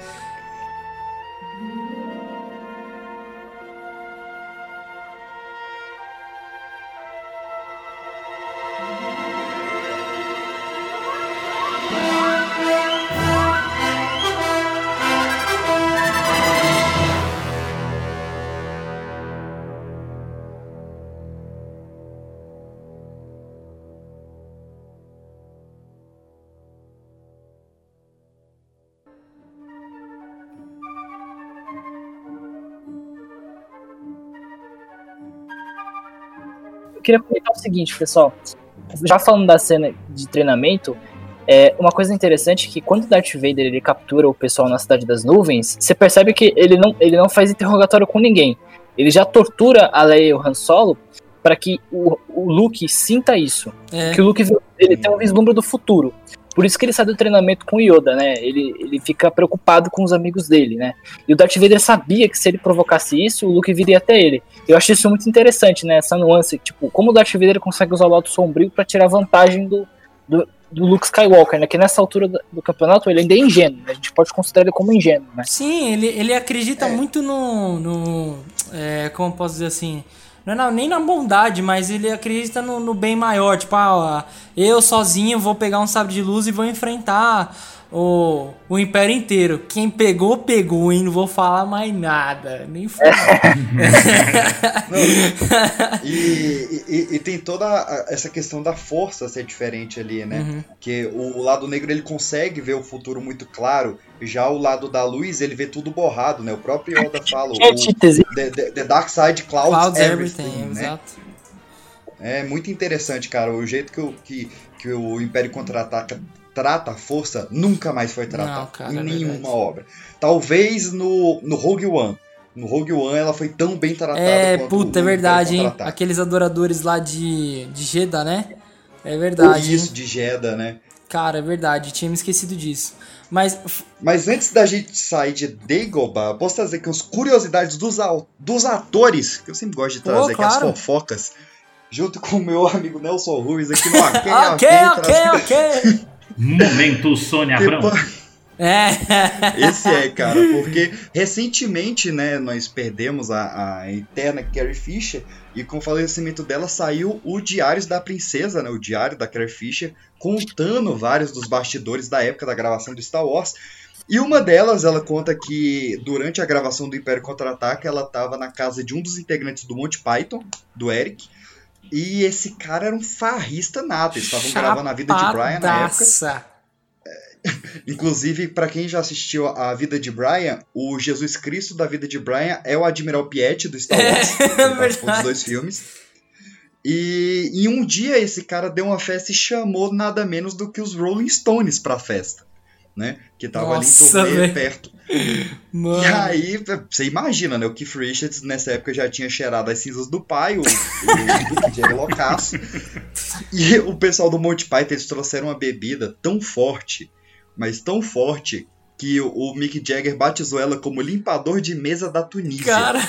Queria comentar o seguinte, pessoal. Já falando da cena de treinamento, é uma coisa interessante é que quando o Darth Vader ele captura o pessoal na Cidade das Nuvens, você percebe que ele não, ele não faz interrogatório com ninguém. Ele já tortura a Leia e o Han Solo para que o, o Luke sinta isso. É. Que o Luke ele tem um vislumbre do futuro. Por isso que ele sai do treinamento com o Yoda, né? Ele, ele fica preocupado com os amigos dele, né? E o Darth Vader sabia que se ele provocasse isso, o Luke viria até ele. Eu acho isso muito interessante, né? Essa nuance, tipo, como o Darth Vader consegue usar o lado sombrio para tirar vantagem do, do, do Luke Skywalker, né? Que nessa altura do, do campeonato ele ainda é ingênuo, né? A gente pode considerar ele como ingênuo, né? Sim, ele, ele acredita É. muito no. no é, como eu posso dizer assim? Não é na- nem na bondade, mas ele acredita no, no bem maior. Tipo, ah, eu sozinho vou pegar um sabre de luz e vou enfrentar o, o Império inteiro. Quem pegou, pegou, hein? Não vou falar mais nada. Nem falar. *laughs* e, e, e, tem toda essa questão da força ser diferente ali, né? Uhum. Que o, o, lado negro ele consegue ver o futuro muito claro, já o lado da luz ele vê tudo borrado, né? O próprio Yoda fala, o, the, the, the, Dark Side clouds, clouds everything, everything né? Exato. É muito interessante, cara, o jeito que o, que, que o Império Contra-Ataca trata a força nunca mais foi tratado em é nenhuma obra. Talvez no, no Rogue One. No Rogue One ela foi tão bem tratada É, puta, é verdade, hein? Aqueles adoradores lá de, de Jeddah, né? É verdade. Isso, hein? de Jeddah, né? Cara, é verdade, tinha me esquecido disso. Mas. Mas antes da gente sair de Dagobah, posso trazer aqui as curiosidades dos, dos atores, que eu sempre gosto de trazer Pô, claro. aqui as fofocas, junto com o meu amigo Nelson Ruiz aqui no *laughs* Ok, ok, ok, *laughs* ok. Momento Sônia Abrão. É. *laughs* Esse é, cara, porque recentemente, né, nós perdemos a, a eterna Carrie Fisher e com o falecimento dela saiu o Diários da Princesa, né, o diário da Carrie Fisher, contando vários dos bastidores da época da gravação do Star Wars. E uma delas, ela conta que durante a gravação do Império Contra-Ataque, ela estava na casa de um dos integrantes do Monty Python, do Eric, e esse cara era um farrista nato. Eles estavam gravando a vida de Brian na época. É, inclusive, para quem já assistiu a Vida de Brian, o Jesus Cristo da Vida de Brian é o Admiral Piet do Star Wars. *laughs* É, dos dois filmes. E em um dia esse cara deu uma festa e chamou nada menos do que os Rolling Stones pra festa né? Que tava Nossa, ali em turnê perto. *laughs* Mano. E aí, você imagina, né? O Keith Richards nessa época já tinha cheirado as cinzas do pai, o, o Jerry loucaço. *laughs* E o pessoal do Monty Python, eles trouxeram uma bebida tão forte, mas tão forte, que o, o Mick Jagger batizou ela como limpador de mesa da Tunísia. Cara!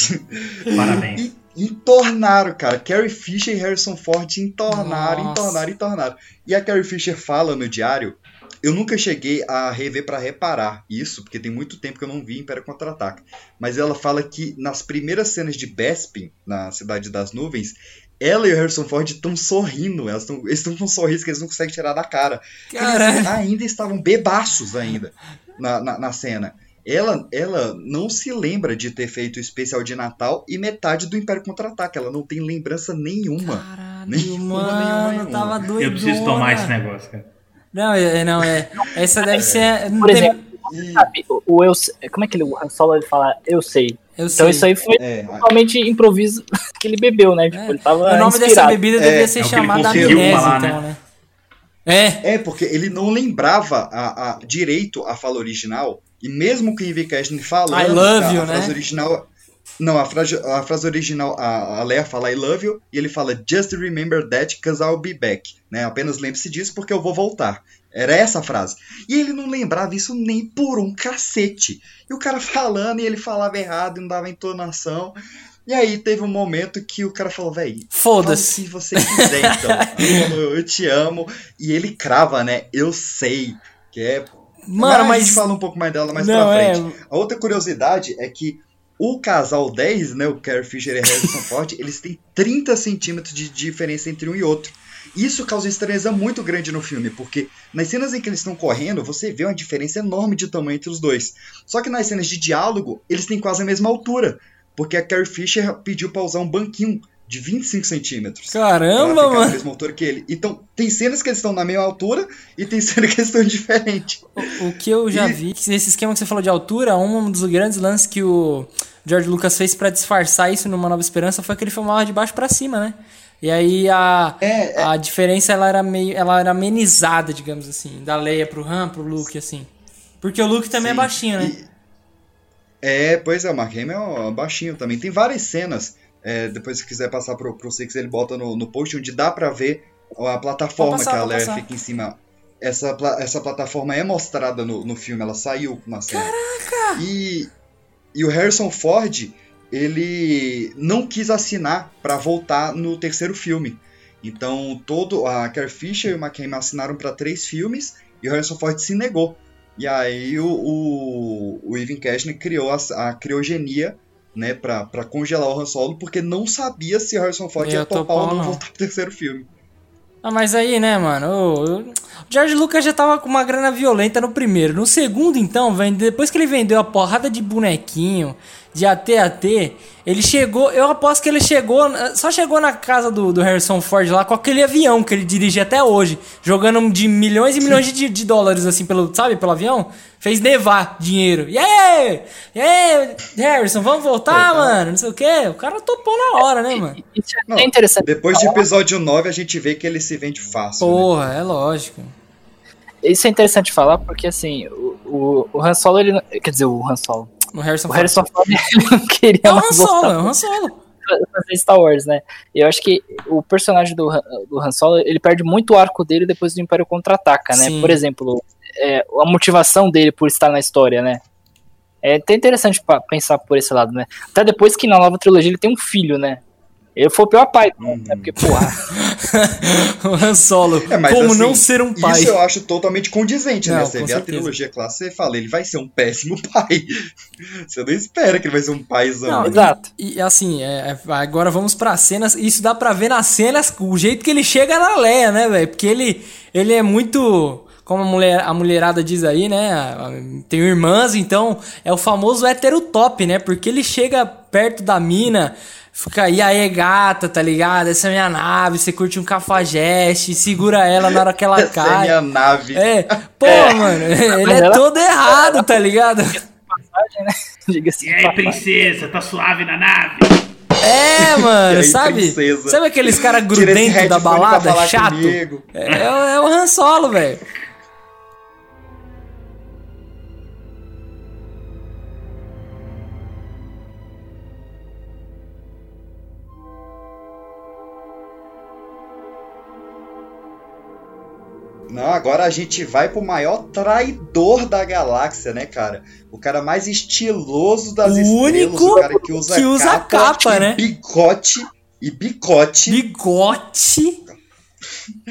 *laughs* Parabéns. E, entornaram, cara. Carrie Fisher e Harrison Ford entornaram, Nossa. entornaram, entornaram. E a Carrie Fisher fala no diário eu nunca cheguei a rever para reparar isso, porque tem muito tempo que eu não vi Império Contra-Ataque. Mas ela fala que nas primeiras cenas de Bespin, na Cidade das Nuvens, ela e o Harrison Ford estão sorrindo. Elas tão, eles estão com um sorriso que eles não conseguem tirar da cara. Eles ainda estavam bebaços ainda na, na, na, cena. Ela, ela não se lembra de ter feito o especial de Natal e metade do Império Contra-Ataque. Ela não tem lembrança nenhuma. Caralho, nenhuma, mano, nenhuma, nenhuma. Tava Eu preciso tomar esse negócio, cara. Não, é, é, não, é. Essa deve ser. Por exemplo, sabe, o, o eu Como é que ele, o Han Solo ele fala eu sei? Eu então sei. isso aí foi é, totalmente improviso *laughs* que ele bebeu, né? Tipo, é. ele tava o nome inspirado. dessa bebida devia é, ser é chamada amnésia, falar, então, né? né? É. é, porque ele não lembrava a, a, direito a fala original. E mesmo que o Ivy Casting falando I love a, you, a frase né? original. Não, a frase, a frase original, a, a Leia fala I love you, e ele fala Just remember that, cause I'll be back. Né? Apenas lembre-se disso porque eu vou voltar. Era essa a frase. E ele não lembrava isso nem por um cacete. E o cara *laughs* falando e ele falava errado e não dava entonação. E aí teve um momento que o cara falou, velho, foda-se. Se você quiser, então. *laughs* eu te amo. E ele crava, né? Eu sei. Que é. Mano, mas. A gente fala um pouco mais dela mais não, pra é. frente. É... A outra curiosidade é que o casal 10, né? O Carrie Fisher e Harrison *laughs* Ford, eles têm 30 centímetros de diferença entre um e outro. Isso causa estranheza muito grande no filme, porque nas cenas em que eles estão correndo, você vê uma diferença enorme de tamanho entre os dois. Só que nas cenas de diálogo, eles têm quase a mesma altura, porque a Carrie Fisher pediu pra usar um banquinho de 25 centímetros. Caramba, mano! Mesma altura que ele. Então, tem cenas que eles estão na mesma altura e tem *laughs* cenas que eles estão diferentes. O, o, que eu já e... vi, que esse esquema que você falou de altura, um dos grandes lances que o George Lucas fez para disfarçar isso numa Nova Esperança foi que ele filmava de baixo para cima, né? E aí a, é, é. a diferença ela era meio ela era amenizada, digamos assim, da Leia pro Han, pro Luke assim. Porque o Luke também é Sim. é baixinho, né? E, é, pois é, o Mark Hamill é baixinho também. Tem várias cenas, é, depois se quiser passar pro, pro Six, ele bota no, no post onde dá pra ver a plataforma passar, que a Leia fica em cima. Essa, essa plataforma é mostrada no, no filme, ela saiu na cena. Caraca! E, e o Harrison Ford, ele não quis assinar para voltar no terceiro filme. Então, todo a Carrie Fisher e o McCain assinaram para três filmes e o Harrison Ford se negou. E aí o, o, o Evan Cashner criou a, a criogenia né, pra, pra congelar o Han Solo, porque não sabia se o Harrison Ford ia, ia topar ou não voltar pro terceiro filme. Ah, mas aí, né, mano, George Lucas já tava com uma grana violenta no primeiro. No segundo, então, depois que ele vendeu a porrada de bonequinho, de AT a T, ele chegou, eu aposto que ele chegou, só chegou na casa do, do Harrison Ford lá com aquele avião que ele dirige até hoje, jogando de milhões e milhões de, de dólares, assim, pelo, sabe, pelo avião. Fez nevar dinheiro. E aí? E aí, Harrison, vamos voltar, é, mano? Não sei o quê. O cara topou na hora, né, mano? Isso é Não, interessante. Depois de episódio 9, a gente vê que ele se vende fácil. Né? Porra, né? é lógico. Isso é interessante falar porque, assim, o, o, o Han Solo, ele. Quer dizer, o Han Solo. O Harrison, o Harrison Ford *laughs* ele não queria é o Han Solo, é o Han Solo. Fazer Star Wars, né? Eu acho que o personagem do, do Han Solo, ele perde muito o arco dele depois do Império Contra-Ataca, né? Sim. Por exemplo, é, a motivação dele por estar na história, né? É até interessante pensar por esse lado, né? Até depois que na nova trilogia ele tem um filho, né? Ele foi o pior pai, uhum. né? Porque, porra. *laughs* o Han Solo. É, como assim, não ser um pai? Isso eu acho totalmente condizente, né? não, né? Você vê certeza. a trilogia clássica e fala, ele vai ser um péssimo *laughs* pai. você não espera que ele vai ser um paizão. Não, exato. E, e assim, é, é, agora vamos pra cenas. Isso dá pra ver nas cenas o jeito que ele chega na Leia, né, velho? Porque ele, ele é muito como a, mulher, a mulherada diz aí, né? Tem irmãs, então é o famoso hétero top, né? Porque ele chega perto da mina, Fica aí, aí, gata, tá ligado? Essa é minha nave. Você curte um cafajeste, segura ela na hora que ela cai. *laughs* Essa é minha nave. É, pô, é. mano, ele é todo errado, tá ligado? Né? *laughs* E aí, princesa, tá suave na nave? É, *laughs* mano, aí, sabe? Princesa? Sabe aqueles caras grudentos da balada, chato? É, é, é o Han Solo, velho. Não, agora a gente vai pro maior traidor da galáxia, né, cara? O cara mais estiloso das o estrelas, único o cara que usa que usa capa, capa né? bigote e bicote. Bigote.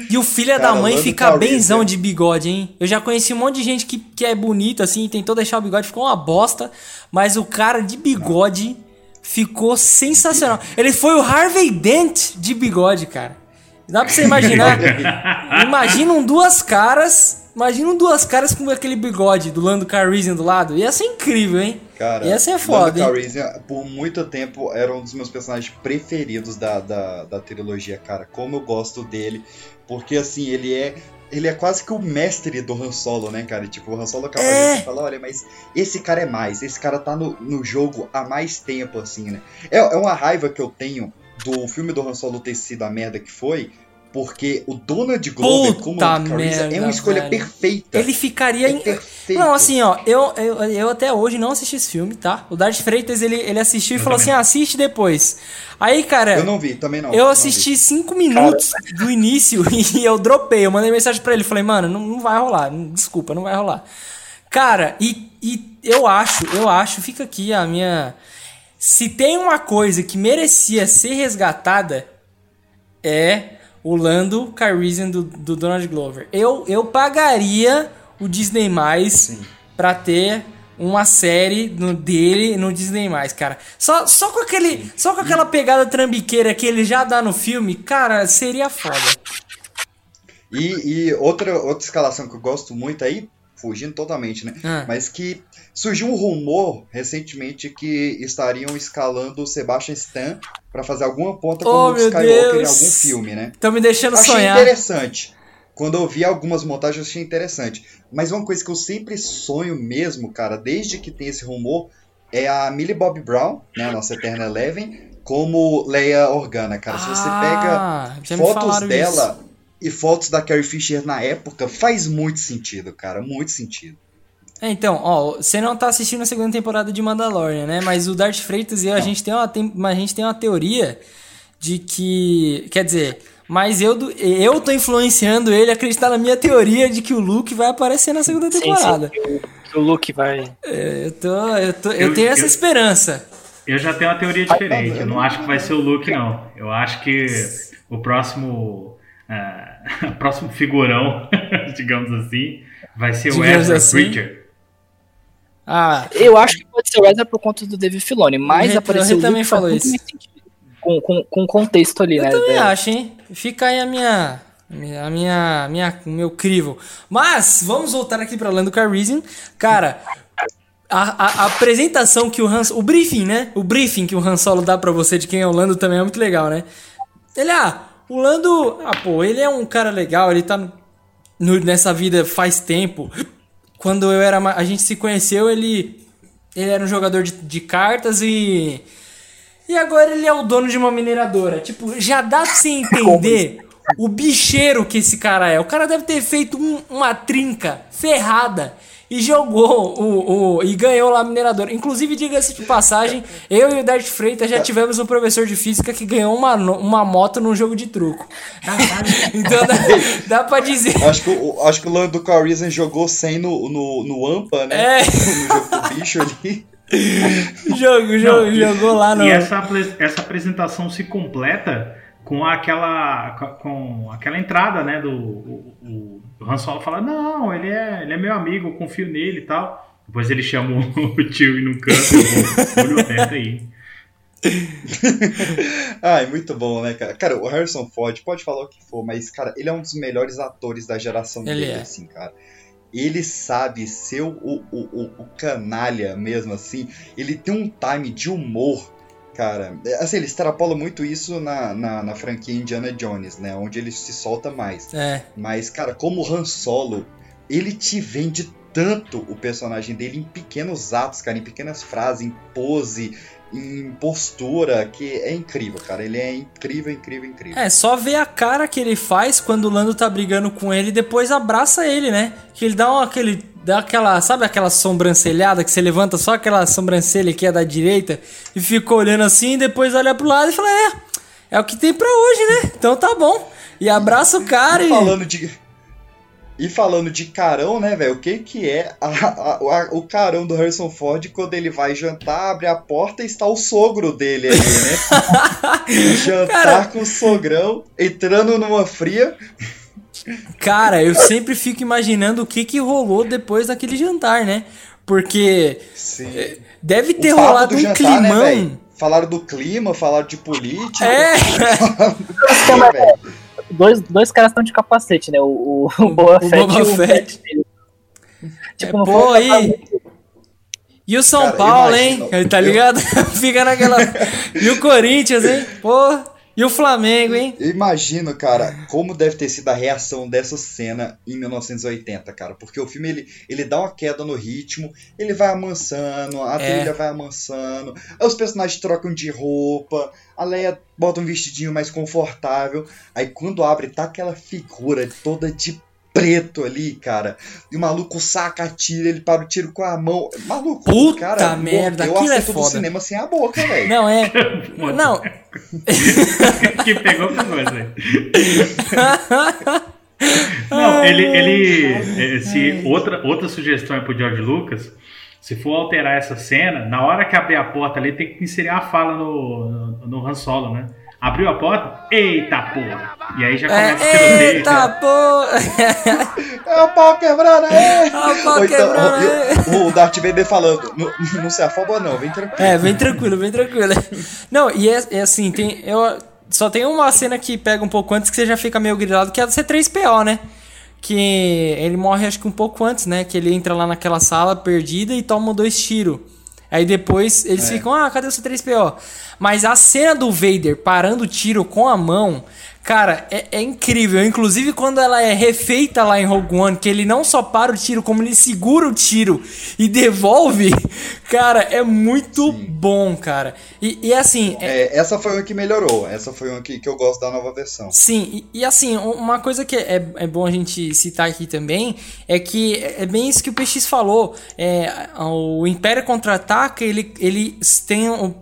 E o filho da mãe fica benzão de bigode, hein? Eu já conheci um monte de gente que, que é bonito, assim, tentou deixar o bigode, ficou uma bosta. Mas o cara de bigode ficou sensacional. Ele foi o Harvey Dent de bigode, cara. Dá pra você imaginar? *laughs* Imaginam duas caras. Imaginam duas caras com aquele bigode do Lando Calrissian do lado. Ia ser incrível, hein? Cara, Ia ser foda, Lando Calrissian, por muito tempo, era um dos meus personagens preferidos da, da, da trilogia, cara. Como eu gosto dele. Porque, assim, ele é ele é quase que o mestre do Han Solo, né, cara? Tipo, o Han Solo acaba é. de falar, olha, mas esse cara é mais, esse cara tá no, no jogo há mais tempo, assim, né? É, é uma raiva que eu tenho do filme do Han Solo ter sido a merda que foi, porque o Donald Glover como Carissa é uma escolha velho. perfeita. Ele ficaria é em... Perfeito. Não, assim, ó, eu, eu, eu até hoje não assisti esse filme, tá? O Darth Freitas, ele, ele assistiu e falou assim, ah, assiste depois. Aí, cara... Eu não vi, também não. Eu assisti vi. cinco minutos cara. do início *laughs* e eu dropei. Eu mandei mensagem pra ele, falei, mano, não, não vai rolar, desculpa, não vai rolar. Cara, e, e eu acho, eu acho, fica aqui a minha... Se tem uma coisa que merecia ser resgatada, é o Lando Calrissian do, do Donald Glover. Eu, eu pagaria o Disney mais para ter uma série no, dele no Disney mais, cara. Só, só com aquele, só com aquela pegada trambiqueira que ele já dá no filme, cara, seria foda. E, e outra outra escalação que eu gosto muito aí, fugindo totalmente, né? Ah. Mas que surgiu um rumor recentemente que estariam escalando o Sebastian Stan para fazer alguma ponta como oh, Skywalker Deus. em algum filme, né? Estão me deixando achei sonhar. Achei interessante. Quando eu vi algumas montagens, achei interessante. Mas uma coisa que eu sempre sonho mesmo, cara, desde que tem esse rumor, é a Millie Bob Brown, né, nossa Eterna Eleven, como Leia Organa, cara. Se você ah, pega fotos dela isso. e fotos da Carrie Fisher na época, faz muito sentido, cara, muito sentido. É, então, ó, você não tá assistindo a segunda temporada de Mandalorian, né? Mas o Darth Freitas e eu, a gente, tem uma, tem, a gente tem uma teoria de que. Quer dizer, mas eu, eu tô influenciando ele a acreditar na minha teoria de que o Luke vai aparecer na segunda temporada. Sim, sim, que o Luke vai. É, eu, tô, eu, tô, eu, eu tenho essa eu, esperança. Eu já tenho uma teoria diferente. Eu não acho que vai ser o Luke, não. Eu acho que o próximo. *laughs* Uh, próximo figurão, *laughs* digamos assim, vai ser digamos o Ezra assim, Preacher. Ah, eu acho que pode ser o Ezra por conta do David Filoni, mas apareceu o também falou isso. Com, com, com contexto ali, eu né? Eu também acho, hein? Fica aí a minha, A minha, minha, meu crivo. Mas, vamos voltar aqui pra Lando Calrissian. Cara, a, a, a, apresentação que o Hans... O briefing, né? O briefing que o Han Solo dá pra você de quem é o Lando também é muito legal, né? Ele, ah, o Lando... Ah, pô, ele é um cara legal, ele tá no, nessa vida faz tempo. Quando eu era... A gente se conheceu, ele... Ele era um jogador de, de cartas e... E agora ele é o dono de uma mineradora. Tipo, já dá pra você *laughs* entender o bicheiro que esse cara é. O cara deve ter feito um, uma trinca ferrada e jogou o, o e ganhou lá a mineradora. Inclusive, diga-se de passagem, eu e o Dart Freitas já tivemos um professor de física que ganhou uma, uma moto num jogo de truco. *laughs* então dá, dá pra dizer. Acho que, o, acho que o Lando Calrissian jogou sem no, no, no AMPA, né? É. No jogo do bicho ali. *laughs* jogo, jogo, Não, jogou lá no. E essa, essa apresentação se completa com aquela com aquela entrada, né, do o, o Han Solo fala, não, ele é, ele é meu amigo, eu confio nele e tal. Depois ele chama o *laughs* tio no canto, olho aberto aí. *laughs* Ai, muito bom, né, cara? Cara, o Harrison Ford, pode falar o que for, mas, cara, ele é um dos melhores atores da geração ele dele, é. assim, cara. Ele sabe ser o, o, o, o canalha mesmo, assim. Ele tem um time de humor Cara, é, assim, ele extrapola muito isso na, na, na, franquia Indiana Jones, né? Onde ele se solta mais. É. Mas, cara, como Han Solo, ele te vende tanto o personagem dele em pequenos atos, cara, em pequenas frases, em pose, em postura, que é incrível, cara. Ele é incrível, incrível, incrível. É, só ver a cara que ele faz quando o Lando tá brigando com ele e depois abraça ele, né? Que ele dá um, aquele dá aquela, sabe aquela sobrancelhada que você levanta só aquela sobrancelha que é da direita e fica olhando assim, e depois olha pro lado e fala: "É, é o que tem para hoje, né? Então tá bom". E abraça o cara e... falando de e falando de carão, né, velho? O que que é a, a, a, o carão do Harrison Ford quando ele vai jantar, abre a porta e está o sogro dele ali, né? *laughs* jantar Cara... com o sogrão, entrando numa fria. Cara, eu sempre fico imaginando o que que rolou depois daquele jantar, né? Porque Sim. Eh, deve ter rolado um jantar, né, climão. Né, falaram do clima, falaram de política. É! *laughs* é dois, dois caras estão de capacete, né? O, o, *laughs* o Boa Fett Boba e o Fett. Tipo, é, não pô, aí. E o São cara, Paulo, imagina, hein? Tá ligado? *laughs* Fica naquela. e o Corinthians, hein? Pô. E o Flamengo, hein? Eu imagino, cara, como deve ter sido a reação dessa cena em 1980, cara. Porque o filme, ele, ele dá uma queda no ritmo, ele vai amansando, a é. trilha vai amansando, os personagens trocam de roupa, a Leia bota um vestidinho mais confortável. Aí quando abre, tá aquela figura toda de preto ali, cara. E o maluco saca, tira, ele para o tiro com a mão. Maluco, Puta cara, merda, eu aquilo é foda. do cinema sem a boca, velho. Não, é. Não. *laughs* que pegou com você. Não, ele. ele se outra, outra sugestão é pro George Lucas. Se for alterar essa cena, na hora que abrir a porta ali, tem que inserir a fala no, no, no Han Solo, né? Abriu a porta, eita porra! E aí já começa é, a Eita porra! é o pau quebrando aí! É o pau então, quebrando aí! O, o Darth Vader falando, não, não se afoba não, vem tranquilo. É, vem tranquilo, vem tranquilo. Não, e é, é assim, tem, eu, só tem uma cena que pega um pouco antes que você já fica meio grilado, que é a do C3PO, né? Que ele morre acho que um pouco antes, né? Que ele entra lá naquela sala perdida e toma dois tiros. Aí depois eles é. ficam, ah, cadê o C3PO? Mas a cena do Vader parando o tiro com a mão, cara, é, é, incrível. Inclusive quando ela é refeita lá em Rogue One, que ele não só para o tiro, como ele segura o tiro e devolve, *laughs* cara, é muito Sim. bom, cara. E, e assim. É... É, essa foi uma que melhorou. Essa foi uma que, que eu gosto da nova versão. Sim, e, e assim, uma coisa que é, é bom a gente citar aqui também é que é bem isso que o PX falou. É, o Império Contra-Ataca, ele, ele tem. O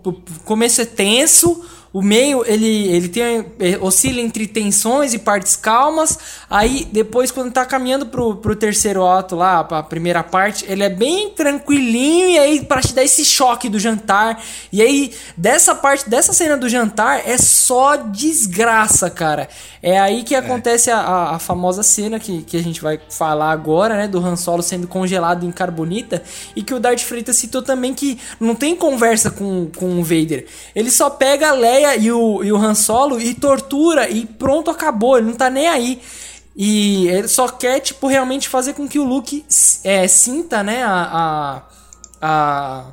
começo é tenso, o meio ele, ele tem é, oscila entre tensões e partes calmas. Aí depois quando tá caminhando pro, pro terceiro ato lá, pra primeira parte, ele é bem tranquilinho e aí para te dar esse choque do jantar. E aí dessa parte, dessa cena do jantar é só desgraça, cara. É aí que é. acontece é. a, a, famosa cena que, que a gente vai falar agora, né, do Han Solo sendo congelado em carbonita e que o Darth Freitas citou também que não tem conversa com, com o Vader. Ele só pega a Leia Leia e o, e o Han Solo e tortura e pronto, acabou. Ele não tá nem aí. E ele só quer, tipo, realmente fazer com que o Luke é, sinta, né, a, a, a,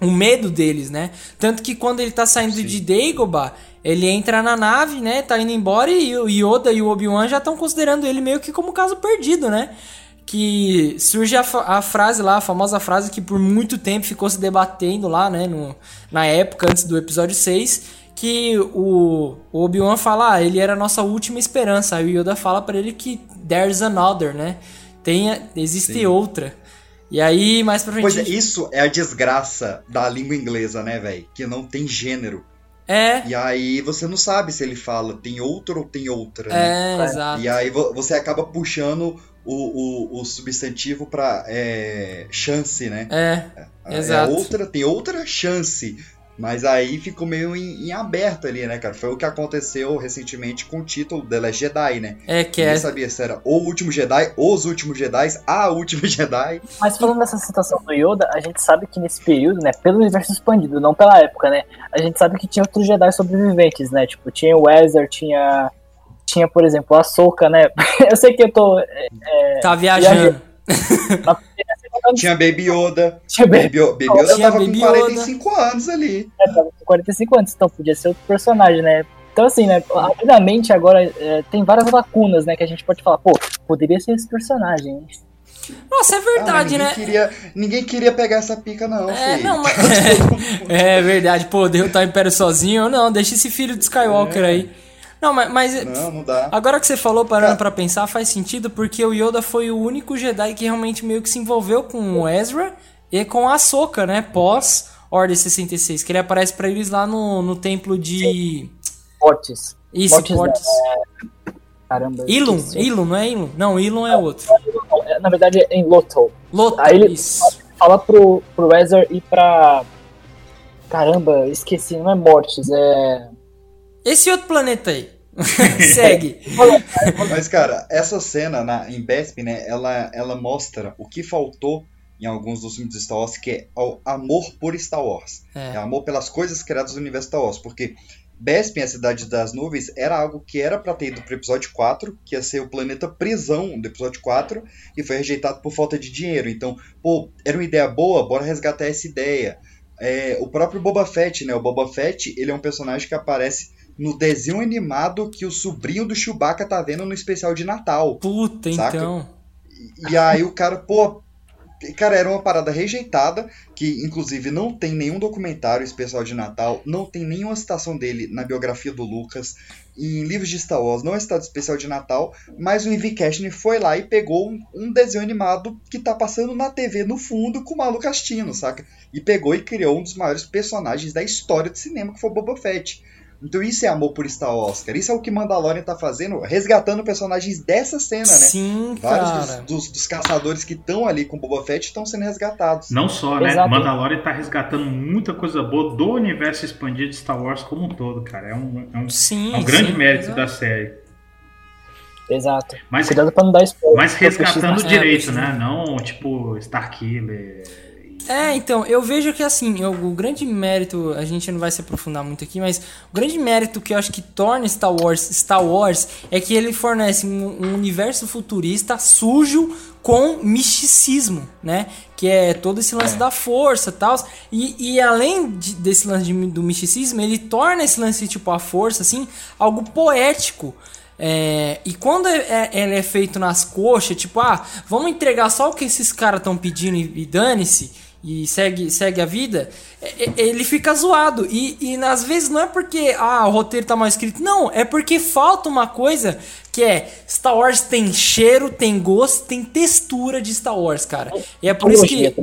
o medo deles, né? Tanto que quando ele tá saindo Sim. de Dagobah, ele entra na nave, né, tá indo embora e o Yoda e o Obi-Wan já estão considerando ele meio que como caso perdido, né? Que surge a, a, frase lá, a famosa frase que por muito tempo ficou se debatendo lá, né, no, na época, antes do episódio 6, que o, o Obi-Wan fala, ah, ele era a nossa última esperança. Aí o Yoda fala para ele que there's another, né? Tem, existe Sim. outra. E aí, mais pra frente. Pois é, isso é a desgraça da língua inglesa, né, velho? Que não tem gênero. É. E aí você não sabe se ele fala tem outro ou tem outra. Né? É, exato. E aí você acaba puxando o, o, o substantivo pra é, chance, né? É, é, exato. outra, tem outra chance. Mas aí ficou meio em, em, aberto ali, né, cara? Foi o que aconteceu recentemente com o título The Last Jedi, né? É que Ninguém é. sabia se era o último Jedi, os últimos Jedi, a *laughs* última Jedi. Mas falando dessa situação do Yoda, a gente sabe que nesse período, né, pelo universo expandido, não pela época, né? A gente sabe que tinha outros Jedi sobreviventes, né? Tipo, tinha o Ezra, tinha. Tinha, por exemplo, a Soka, né? *laughs* eu sei que eu tô. É, tá viajando. viajando. *laughs* Tinha Baby Yoda. Tinha Baby, Baby Yoda tava Baby com 45 Yoda. anos ali. É, tava com 45 anos, então podia ser outro personagem, né? Então, assim, né, rapidamente agora é, tem várias lacunas, né, que a gente pode falar, pô, poderia ser esse personagem. Nossa, é verdade, ah, ninguém né? Queria, ninguém queria pegar essa pica, não, é, filho. Não, mas... *laughs* é verdade, pô, derrotar o Império sozinho, não, deixa esse filho de Skywalker é. aí. Não, mas, mas não, não dá. agora que você falou, parando para pensar, faz sentido porque o Yoda foi o único Jedi que realmente meio que se envolveu com o Ezra e com a Ahsoka, né? Pós Ordem 66, que ele aparece para eles lá no, no templo de Portes. Isso, Portes. Portes. É... Caramba. Ilum, Ilum, não é Ilum? Não, Ilum é outro. É, na verdade é em Loto. Loto, Aí ele isso. fala pro, pro Ezra ir pra Caramba, esqueci, não é Mortes, é esse outro planeta aí. *laughs* Segue. Mas, cara, essa cena na, em Besp, né, ela, ela mostra o que faltou em alguns dos filmes de Star Wars, que é o amor por Star Wars. É. é amor pelas coisas criadas no universo Star Wars. Porque Bespin, a Cidade das Nuvens, era algo que era pra ter ido pro episódio 4, que ia ser o planeta prisão do episódio 4, e foi rejeitado por falta de dinheiro. Então, pô, era uma ideia boa, bora resgatar essa ideia. É, o próprio Boba Fett, né? O Boba Fett, ele é um personagem que aparece no desenho animado que o sobrinho do Chewbacca tá vendo no especial de Natal. Puta, saca? então. E, e aí o cara, pô, Cara, era uma parada rejeitada, que inclusive não tem nenhum documentário especial de Natal, não tem nenhuma citação dele na biografia do Lucas, em livros de Star Wars não é citado especial de Natal, mas o Ivy Cashner foi lá e pegou um, um, desenho animado que tá passando na TV no fundo com o Maluco saca? E pegou e criou um dos maiores personagens da história do cinema, que foi o Boba Fett. Então isso é amor por Star Wars, cara. Isso é o que Mandalorian tá fazendo, resgatando personagens dessa cena, né? Sim, Vários cara. Dos, dos, dos caçadores que estão ali com Boba Fett estão sendo resgatados. Não só, né? Exato. Mandalorian tá resgatando muita coisa boa do universo expandido de Star Wars como um todo, cara. É um, é um, sim, é um grande sim, mérito exato. da série. Exato. Mas, Cuidado pra não dar spoiler. Mas resgatando direito, né? Não, tipo, Starkiller é, então, eu vejo que assim, eu, o grande mérito, a gente não vai se aprofundar muito aqui, mas o grande mérito que eu acho que torna Star Wars Star Wars é que ele fornece um, um universo futurista sujo com misticismo, né? Que é todo esse lance é. da força tal. E, e além de, desse lance de, do misticismo, ele torna esse lance, tipo, a força, assim, algo poético. É, e quando é, é, ele é feito nas coxas, tipo, ah, vamos entregar só o que esses caras estão pedindo e, e dane-se e segue, segue a vida, é, é, ele fica zoado. E, e às vezes não é porque ah, o roteiro tá mal escrito, não, é porque falta uma coisa que é Star Wars tem cheiro, tem gosto, tem textura de Star Wars, cara. E é por isso que.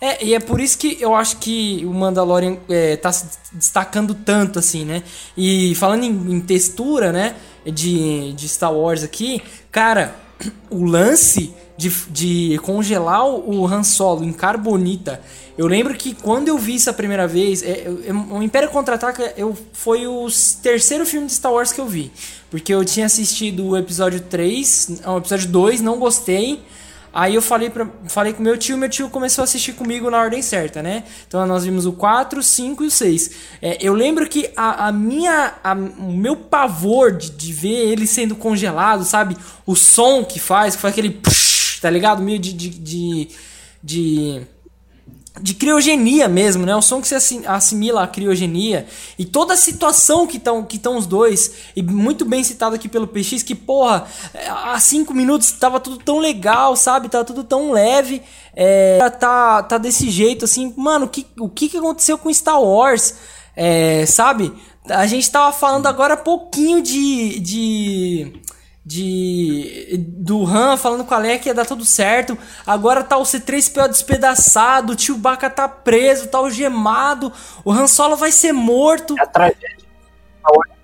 É, e é por isso que eu acho que o Mandalorian é, tá se destacando tanto, assim, né? E falando em, em textura, né? De, de Star Wars aqui, cara, *clears throat* o lance de, de congelar o Han Solo em carbonita. Eu lembro que quando eu vi isso a primeira vez, é, é, o Império Contra-Ataca eu, foi o terceiro filme de Star Wars que eu vi. Porque eu tinha assistido o episódio 3, o episódio 2, não gostei. Aí eu falei, pra, falei com meu tio, meu tio começou a assistir comigo na ordem certa, né? Então nós vimos o 4, 5 e o 6. É, eu lembro que a, a minha. A, o meu pavor de, de ver ele sendo congelado, sabe? O som que faz, que faz aquele. Tá ligado? Meio de, de, de, de de criogenia mesmo, né? O som que se assimila à criogenia e toda a situação que estão que os dois e muito bem citado aqui pelo PX que porra há cinco minutos tava tudo tão legal, sabe? Tava tudo tão leve, é, tá tá desse jeito assim, mano, que, o que que aconteceu com Star Wars, é, sabe? A gente tava falando agora pouquinho de, de de do Han falando com a Leia que ia dar tudo certo. Agora tá o C3PO despedaçado, o tio Baca tá preso, tá algemado, o Han Solo vai ser morto. É a tragédia.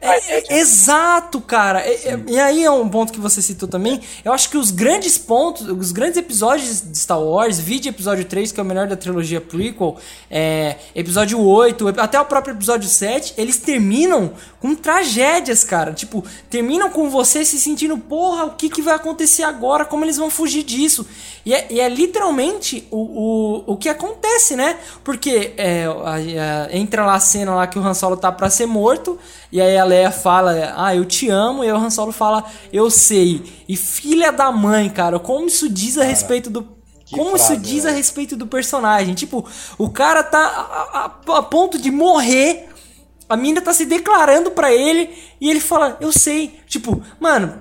É, exato, cara. É, é, e aí é um ponto que você citou também. Eu acho que os grandes pontos, os grandes episódios de Star Wars, vídeo episódio 3, que é o melhor da trilogia prequel, é, episódio 8, até o próprio episódio 7, eles terminam com tragédias, cara. Tipo, terminam com você se sentindo, porra, o que, que vai acontecer agora? Como eles vão fugir disso? E é, e é literalmente o, o, o que acontece, né? Porque é, a, a, entra lá a cena lá que o Han Solo tá pra ser morto, e aí a Leia fala, ah, eu te amo, e o Han Solo fala, eu sei. E filha da mãe, cara, como isso diz a cara, respeito do. Como frase, isso diz né? a respeito do personagem? Tipo, o cara tá a, a, a ponto de morrer. A mina tá se declarando para ele e ele fala, eu sei. Tipo, mano,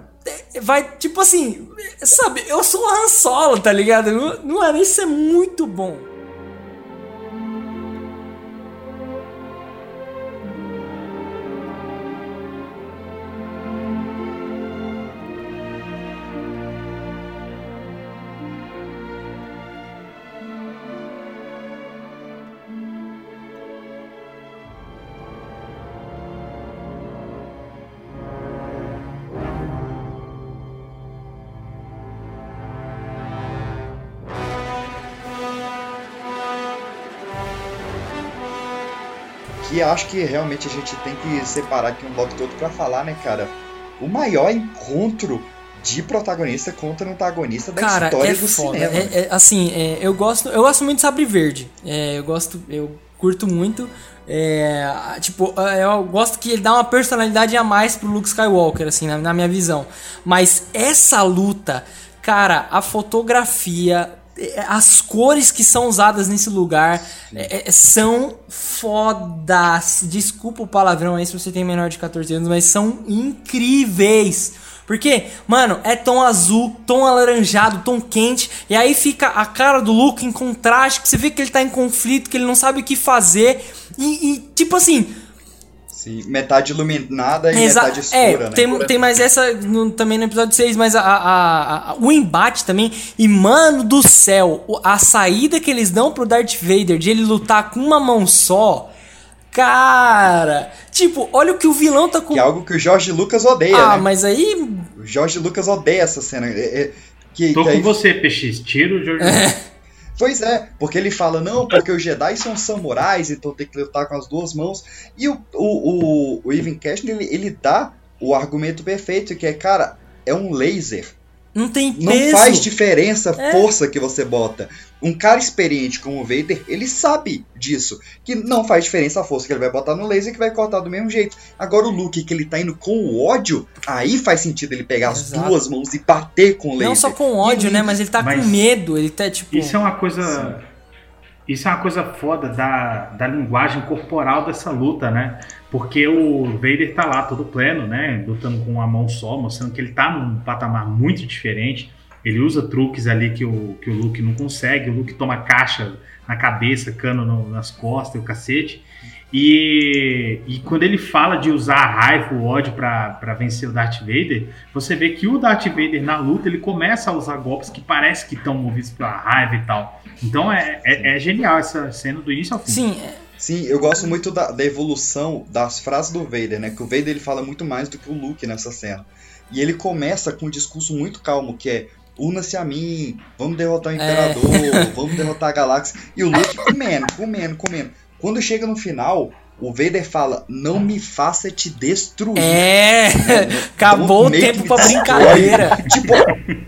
vai, tipo assim, sabe, eu sou o Han Solo, tá ligado? Mano, isso é muito bom. Que acho que realmente a gente tem que separar aqui um bloco todo para falar, né, cara? O maior encontro de protagonista contra antagonista da cara, história é do foda. cinema. É, é, assim, é, eu gosto, eu gosto muito de Sabre Verde. É, eu gosto, eu curto muito. É, tipo, eu gosto que ele dá uma personalidade a mais pro Luke Skywalker, assim, na, na minha visão. Mas essa luta, cara, a fotografia, as cores que são usadas nesse lugar é, é, são fodas. Desculpa o palavrão aí se você tem menor de 14 anos, mas são incríveis. Porque, mano, é tom azul, tom alaranjado, tom quente, e aí fica a cara do Luke em contraste, que você vê que ele tá em conflito, que ele não sabe o que fazer. E, e tipo assim, Sim, metade iluminada e Exa metade escura, é, né? Tem, tem mais essa no, também no episódio 6, mas a, a, a, o embate também. E, mano do céu, a saída que eles dão pro Darth Vader de ele lutar com uma mão só. Cara, tipo, olha o que o vilão tá com. Que é algo que o Jorge Lucas odeia. Ah, né? mas aí. O Jorge Lucas odeia essa cena. É, é, que, Tô que com aí... você, PX. Tira o Jorge Lucas. Pois é, porque ele fala, não, porque os Jedi são samurais, então tem que lutar com as duas mãos. E o, o, o, o Cashner, ele, ele dá o argumento perfeito, que é, cara, é um laser. Não tem peso. Não faz diferença a é. força que você bota. Um cara experiente como o Vader, ele sabe disso. Que não faz diferença a força que ele vai botar no laser que vai cortar do mesmo jeito. Agora o Luke, que ele tá indo com o ódio, aí faz sentido ele pegar Exato. as duas mãos e bater com o laser. Não só com ódio, né? Mas ele tá mas com medo. Ele tá tipo. Isso é uma coisa. Sim. Isso é uma coisa foda da, da linguagem corporal dessa luta, né? Porque o Vader tá lá todo pleno, né? Lutando com uma mão só, mostrando que ele tá num patamar muito diferente. Ele usa truques ali que o, que o Luke não consegue. O Luke toma caixa na cabeça, cano no, nas costas o cacete. E, e quando ele fala de usar a raiva, o ódio para vencer o Darth Vader, você vê que o Darth Vader na luta ele começa a usar golpes que parece que estão movidos pela raiva e tal. Então é, é, é, genial essa cena do início ao fim. Sim, é, Sim, eu gosto muito da, da, evolução das frases do Vader, né? Que o Vader ele fala muito mais do que o Luke nessa cena. E ele começa com um discurso muito calmo, que é una-se a mim, vamos derrotar o é. Imperador, é. vamos derrotar a galáxia. E o Luke comendo, comendo, comendo. Quando chega no final, o Vader fala: Não me faça te destruir. É, *laughs* acabou o tempo pra brincadeira. *laughs* tipo,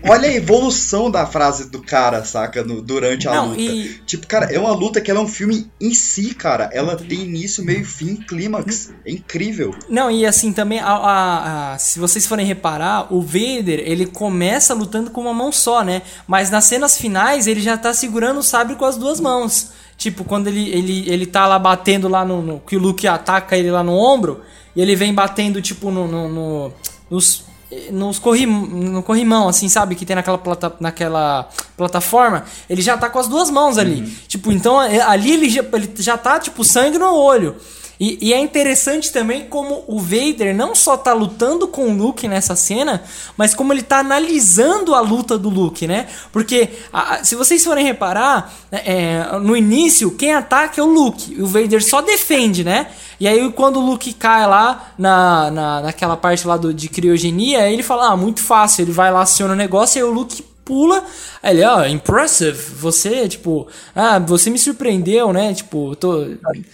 olha a evolução da frase do cara, saca? No, durante a Não, luta. e- Tipo, cara, é uma luta que ela é um filme em si, cara. Ela tem início, meio, fim, clímax. É incrível. Não, e assim também, a- a- a- se vocês forem reparar, o Vader, ele começa lutando com uma mão só, né? Mas nas cenas finais, ele já tá segurando o sabre com as duas mãos. Tipo, quando ele, ele, ele tá lá batendo lá no, no- Que o Luke ataca ele lá no ombro, e ele vem batendo, tipo, no. no, no- nos. Nos corrim, no corrimão, assim, sabe? Que tem naquela, plata, naquela plataforma. Ele já tá com as duas mãos ali. Tipo, então é- ali ele já, ele já tá, tipo, sangue no olho. E, e é interessante também como o Vader não só tá lutando com o Luke nessa cena, mas como ele tá analisando a luta do Luke, né? Porque a- se vocês forem reparar, né, é, no início, quem ataca é o Luke. E o Vader só defende, né? E aí quando o Luke cai lá na, na, naquela parte lá do, de criogenia, ele fala, ah, muito fácil. Ele vai lá, aciona o negócio, e aí o Luke pula. Aí ele, ó, impressive. Você, tipo, ah, você me surpreendeu, né? Tipo, tô.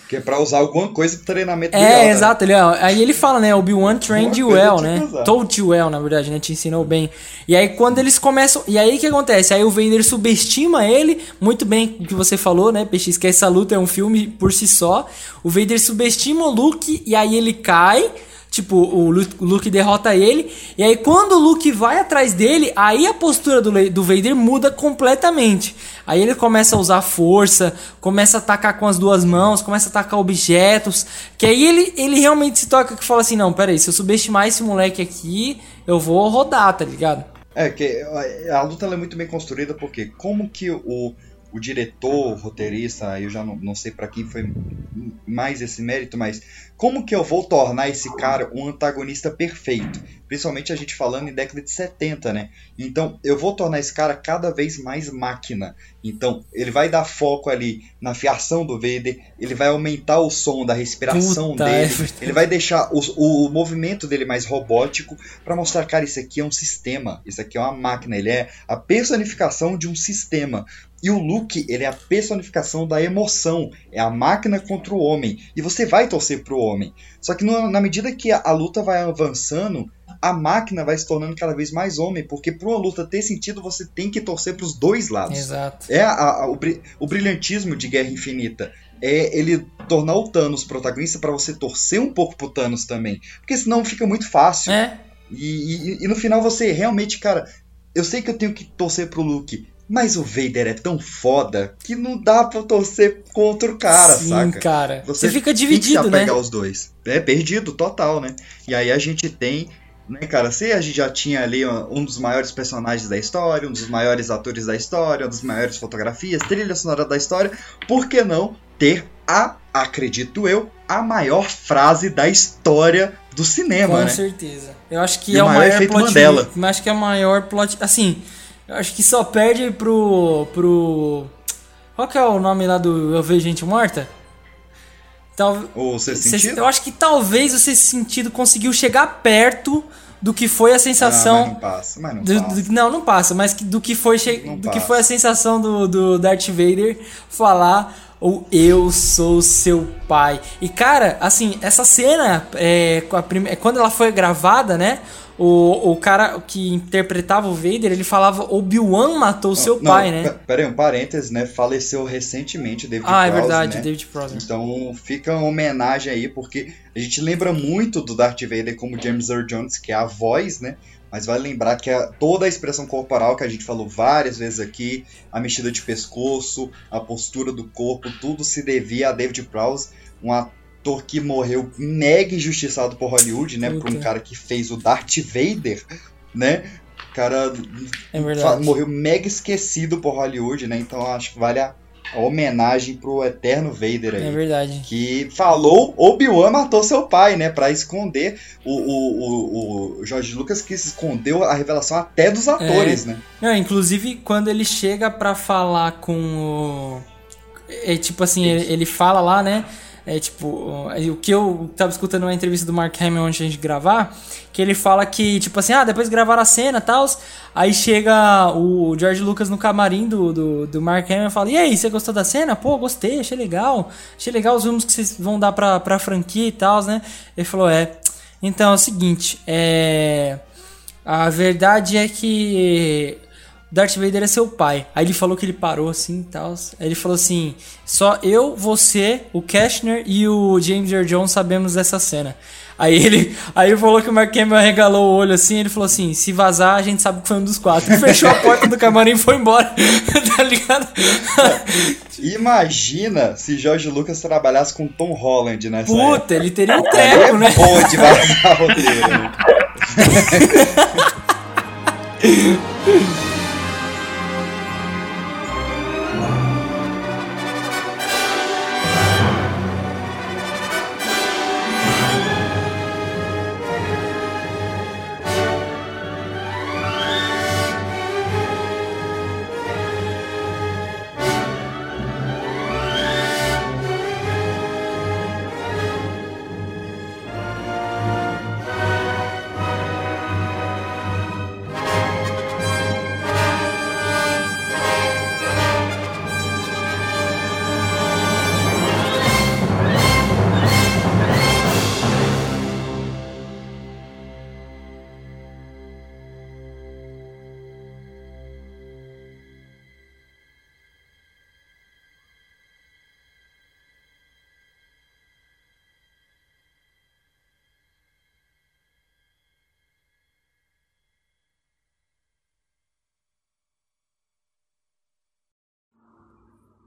Que é pra usar alguma coisa pro treinamento. É, exato. Ele, ó, aí ele fala, né? Obi-Wan trained you well, né? usar. Told you well, na verdade, né? Te ensinou bem. E aí quando eles começam. E aí o que acontece? Aí o Vader subestima ele, muito bem o que você falou, né, PX? Que essa luta é um filme por si só. O Vader subestima o Luke e aí ele cai. Tipo, o Luke, derrota ele. E aí, quando o Luke vai atrás dele, aí a postura do, do Vader muda completamente. Aí ele começa a usar força, começa a atacar com as duas mãos, começa a atacar objetos. Que aí ele, ele realmente se toca que fala assim: não, peraí, se eu subestimar esse moleque aqui, eu vou rodar, tá ligado? É, que a, luta é muito bem construída, porque como que o, o diretor, o roteirista, aí eu já não, não sei pra quem foi mais esse mérito, mas como que eu vou tornar esse cara um antagonista perfeito? Principalmente a gente falando em década de 70, né? Então, eu vou tornar esse cara cada vez mais máquina. Então, ele vai dar foco ali na fiação do Vader, ele vai aumentar o som da respiração Puta, é dele, verdade. ele vai deixar os- o, o movimento dele mais robótico pra mostrar, cara, isso aqui é um sistema, isso aqui é uma máquina, ele é a personificação de um sistema. E o Luke, ele é a personificação da emoção, é a máquina contra o homem. E você vai torcer pro homem. Só que no- na medida que a, a luta vai avançando, a máquina vai se tornando cada vez mais homem, porque para uma luta ter sentido, você tem que torcer pros dois lados. Exato. É a- a- o, o brilhantismo de Guerra Infinita. É ele tornar o Thanos protagonista pra você torcer um pouco pro Thanos também. Porque senão fica muito fácil. É, E, e- e no final você realmente, cara, eu sei que eu tenho que torcer pro Luke, mas o Vader é tão foda que não dá pra torcer contra o cara, sim, saca? cara. Você, fica que se dividido, né? apegar os dois. É perdido, total, né? E aí a gente tem, né, cara, se a gente já tinha ali um dos maiores personagens da história, um dos maiores atores da história, uma das maiores fotografias, trilha sonora da história, por que não ter a, acredito eu, a maior frase da história do cinema, Com né? certeza. Eu acho que E é o o maior maior efeito plot. Mandela. Eu acho que é o maior plot. Assim, eu acho que só perde pro. pro. Qual que é o nome lá do Eu Vejo Gente Morta? Tal, Ou você cê- sentiu? eu acho que talvez o Sexto Sentido conseguiu chegar perto do que foi a Ah, sensação. mas não passa, mas não Do- passa. do- não, não passa, mas que- do que foi, che- do que foi a sensação do, do Darth Vader falar o eu sou seu pai. E cara, assim, essa cena, é, é, quando ela foi gravada, né? O, o cara que interpretava o Vader, ele falava Obi-Wan matou seu Não, pai, né? pe- Peraí, um parênteses, né? Faleceu recentemente David Ah, é Prowse, verdade, né? David Prowse. Então fica uma homenagem aí, porque a gente lembra muito do Darth Vader como James Earl Jones, que é a voz, né? Mas vale lembrar que a- toda a expressão corporal que a gente falou várias vezes aqui, a mexida de pescoço, a postura do corpo, tudo se devia a David Prowse, um ator que morreu mega injustiçado por Hollywood, né? Por um cara que fez o Darth Vader, né? O cara É morreu mega esquecido por Hollywood, né? Então acho que vale a, a homenagem pro eterno Vader aí É verdade. que falou Obi-Wan matou seu pai, né? Pra esconder o, o, o, o George Lucas que escondeu a revelação até dos atores, né? Não, inclusive, quando ele chega pra falar com o. É tipo assim, ele, ele fala lá, né? É tipo, o que eu tava escutando uma entrevista do Mark Hamill antes de a gente gravar, que ele fala que, tipo assim, ah, depois gravaram a cena e tal, aí chega o George Lucas no camarim do, do, do Mark Hamill e fala, e aí, você gostou da cena? Pô, gostei, achei legal, achei legal os rumos que vocês vão dar pra, pra franquia e tal, né? Ele falou, é, então é o seguinte, é... A verdade é que Darth Vader é seu pai. Aí ele falou que ele parou assim e tal. Aí ele falou assim: só eu, você, o Kashner e o James Earl Jones sabemos dessa cena. Aí ele, aí ele falou que o Mark Hamill regalou o olho assim, ele falou assim: se vazar, a gente sabe que foi um dos quatro. Fechou a porta do camarim e foi embora. *laughs* tá ligado? Imagina se George Lucas trabalhasse com Tom Holland nessa Puta, época. ele teria um treco, né? Pô, de vazar roteiro. *laughs*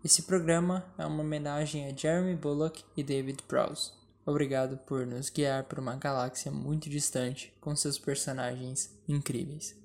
Esse programa é uma homenagem a Jeremy Bullock e David Prowse. Obrigado por nos guiar por uma galáxia muito distante com seus personagens incríveis.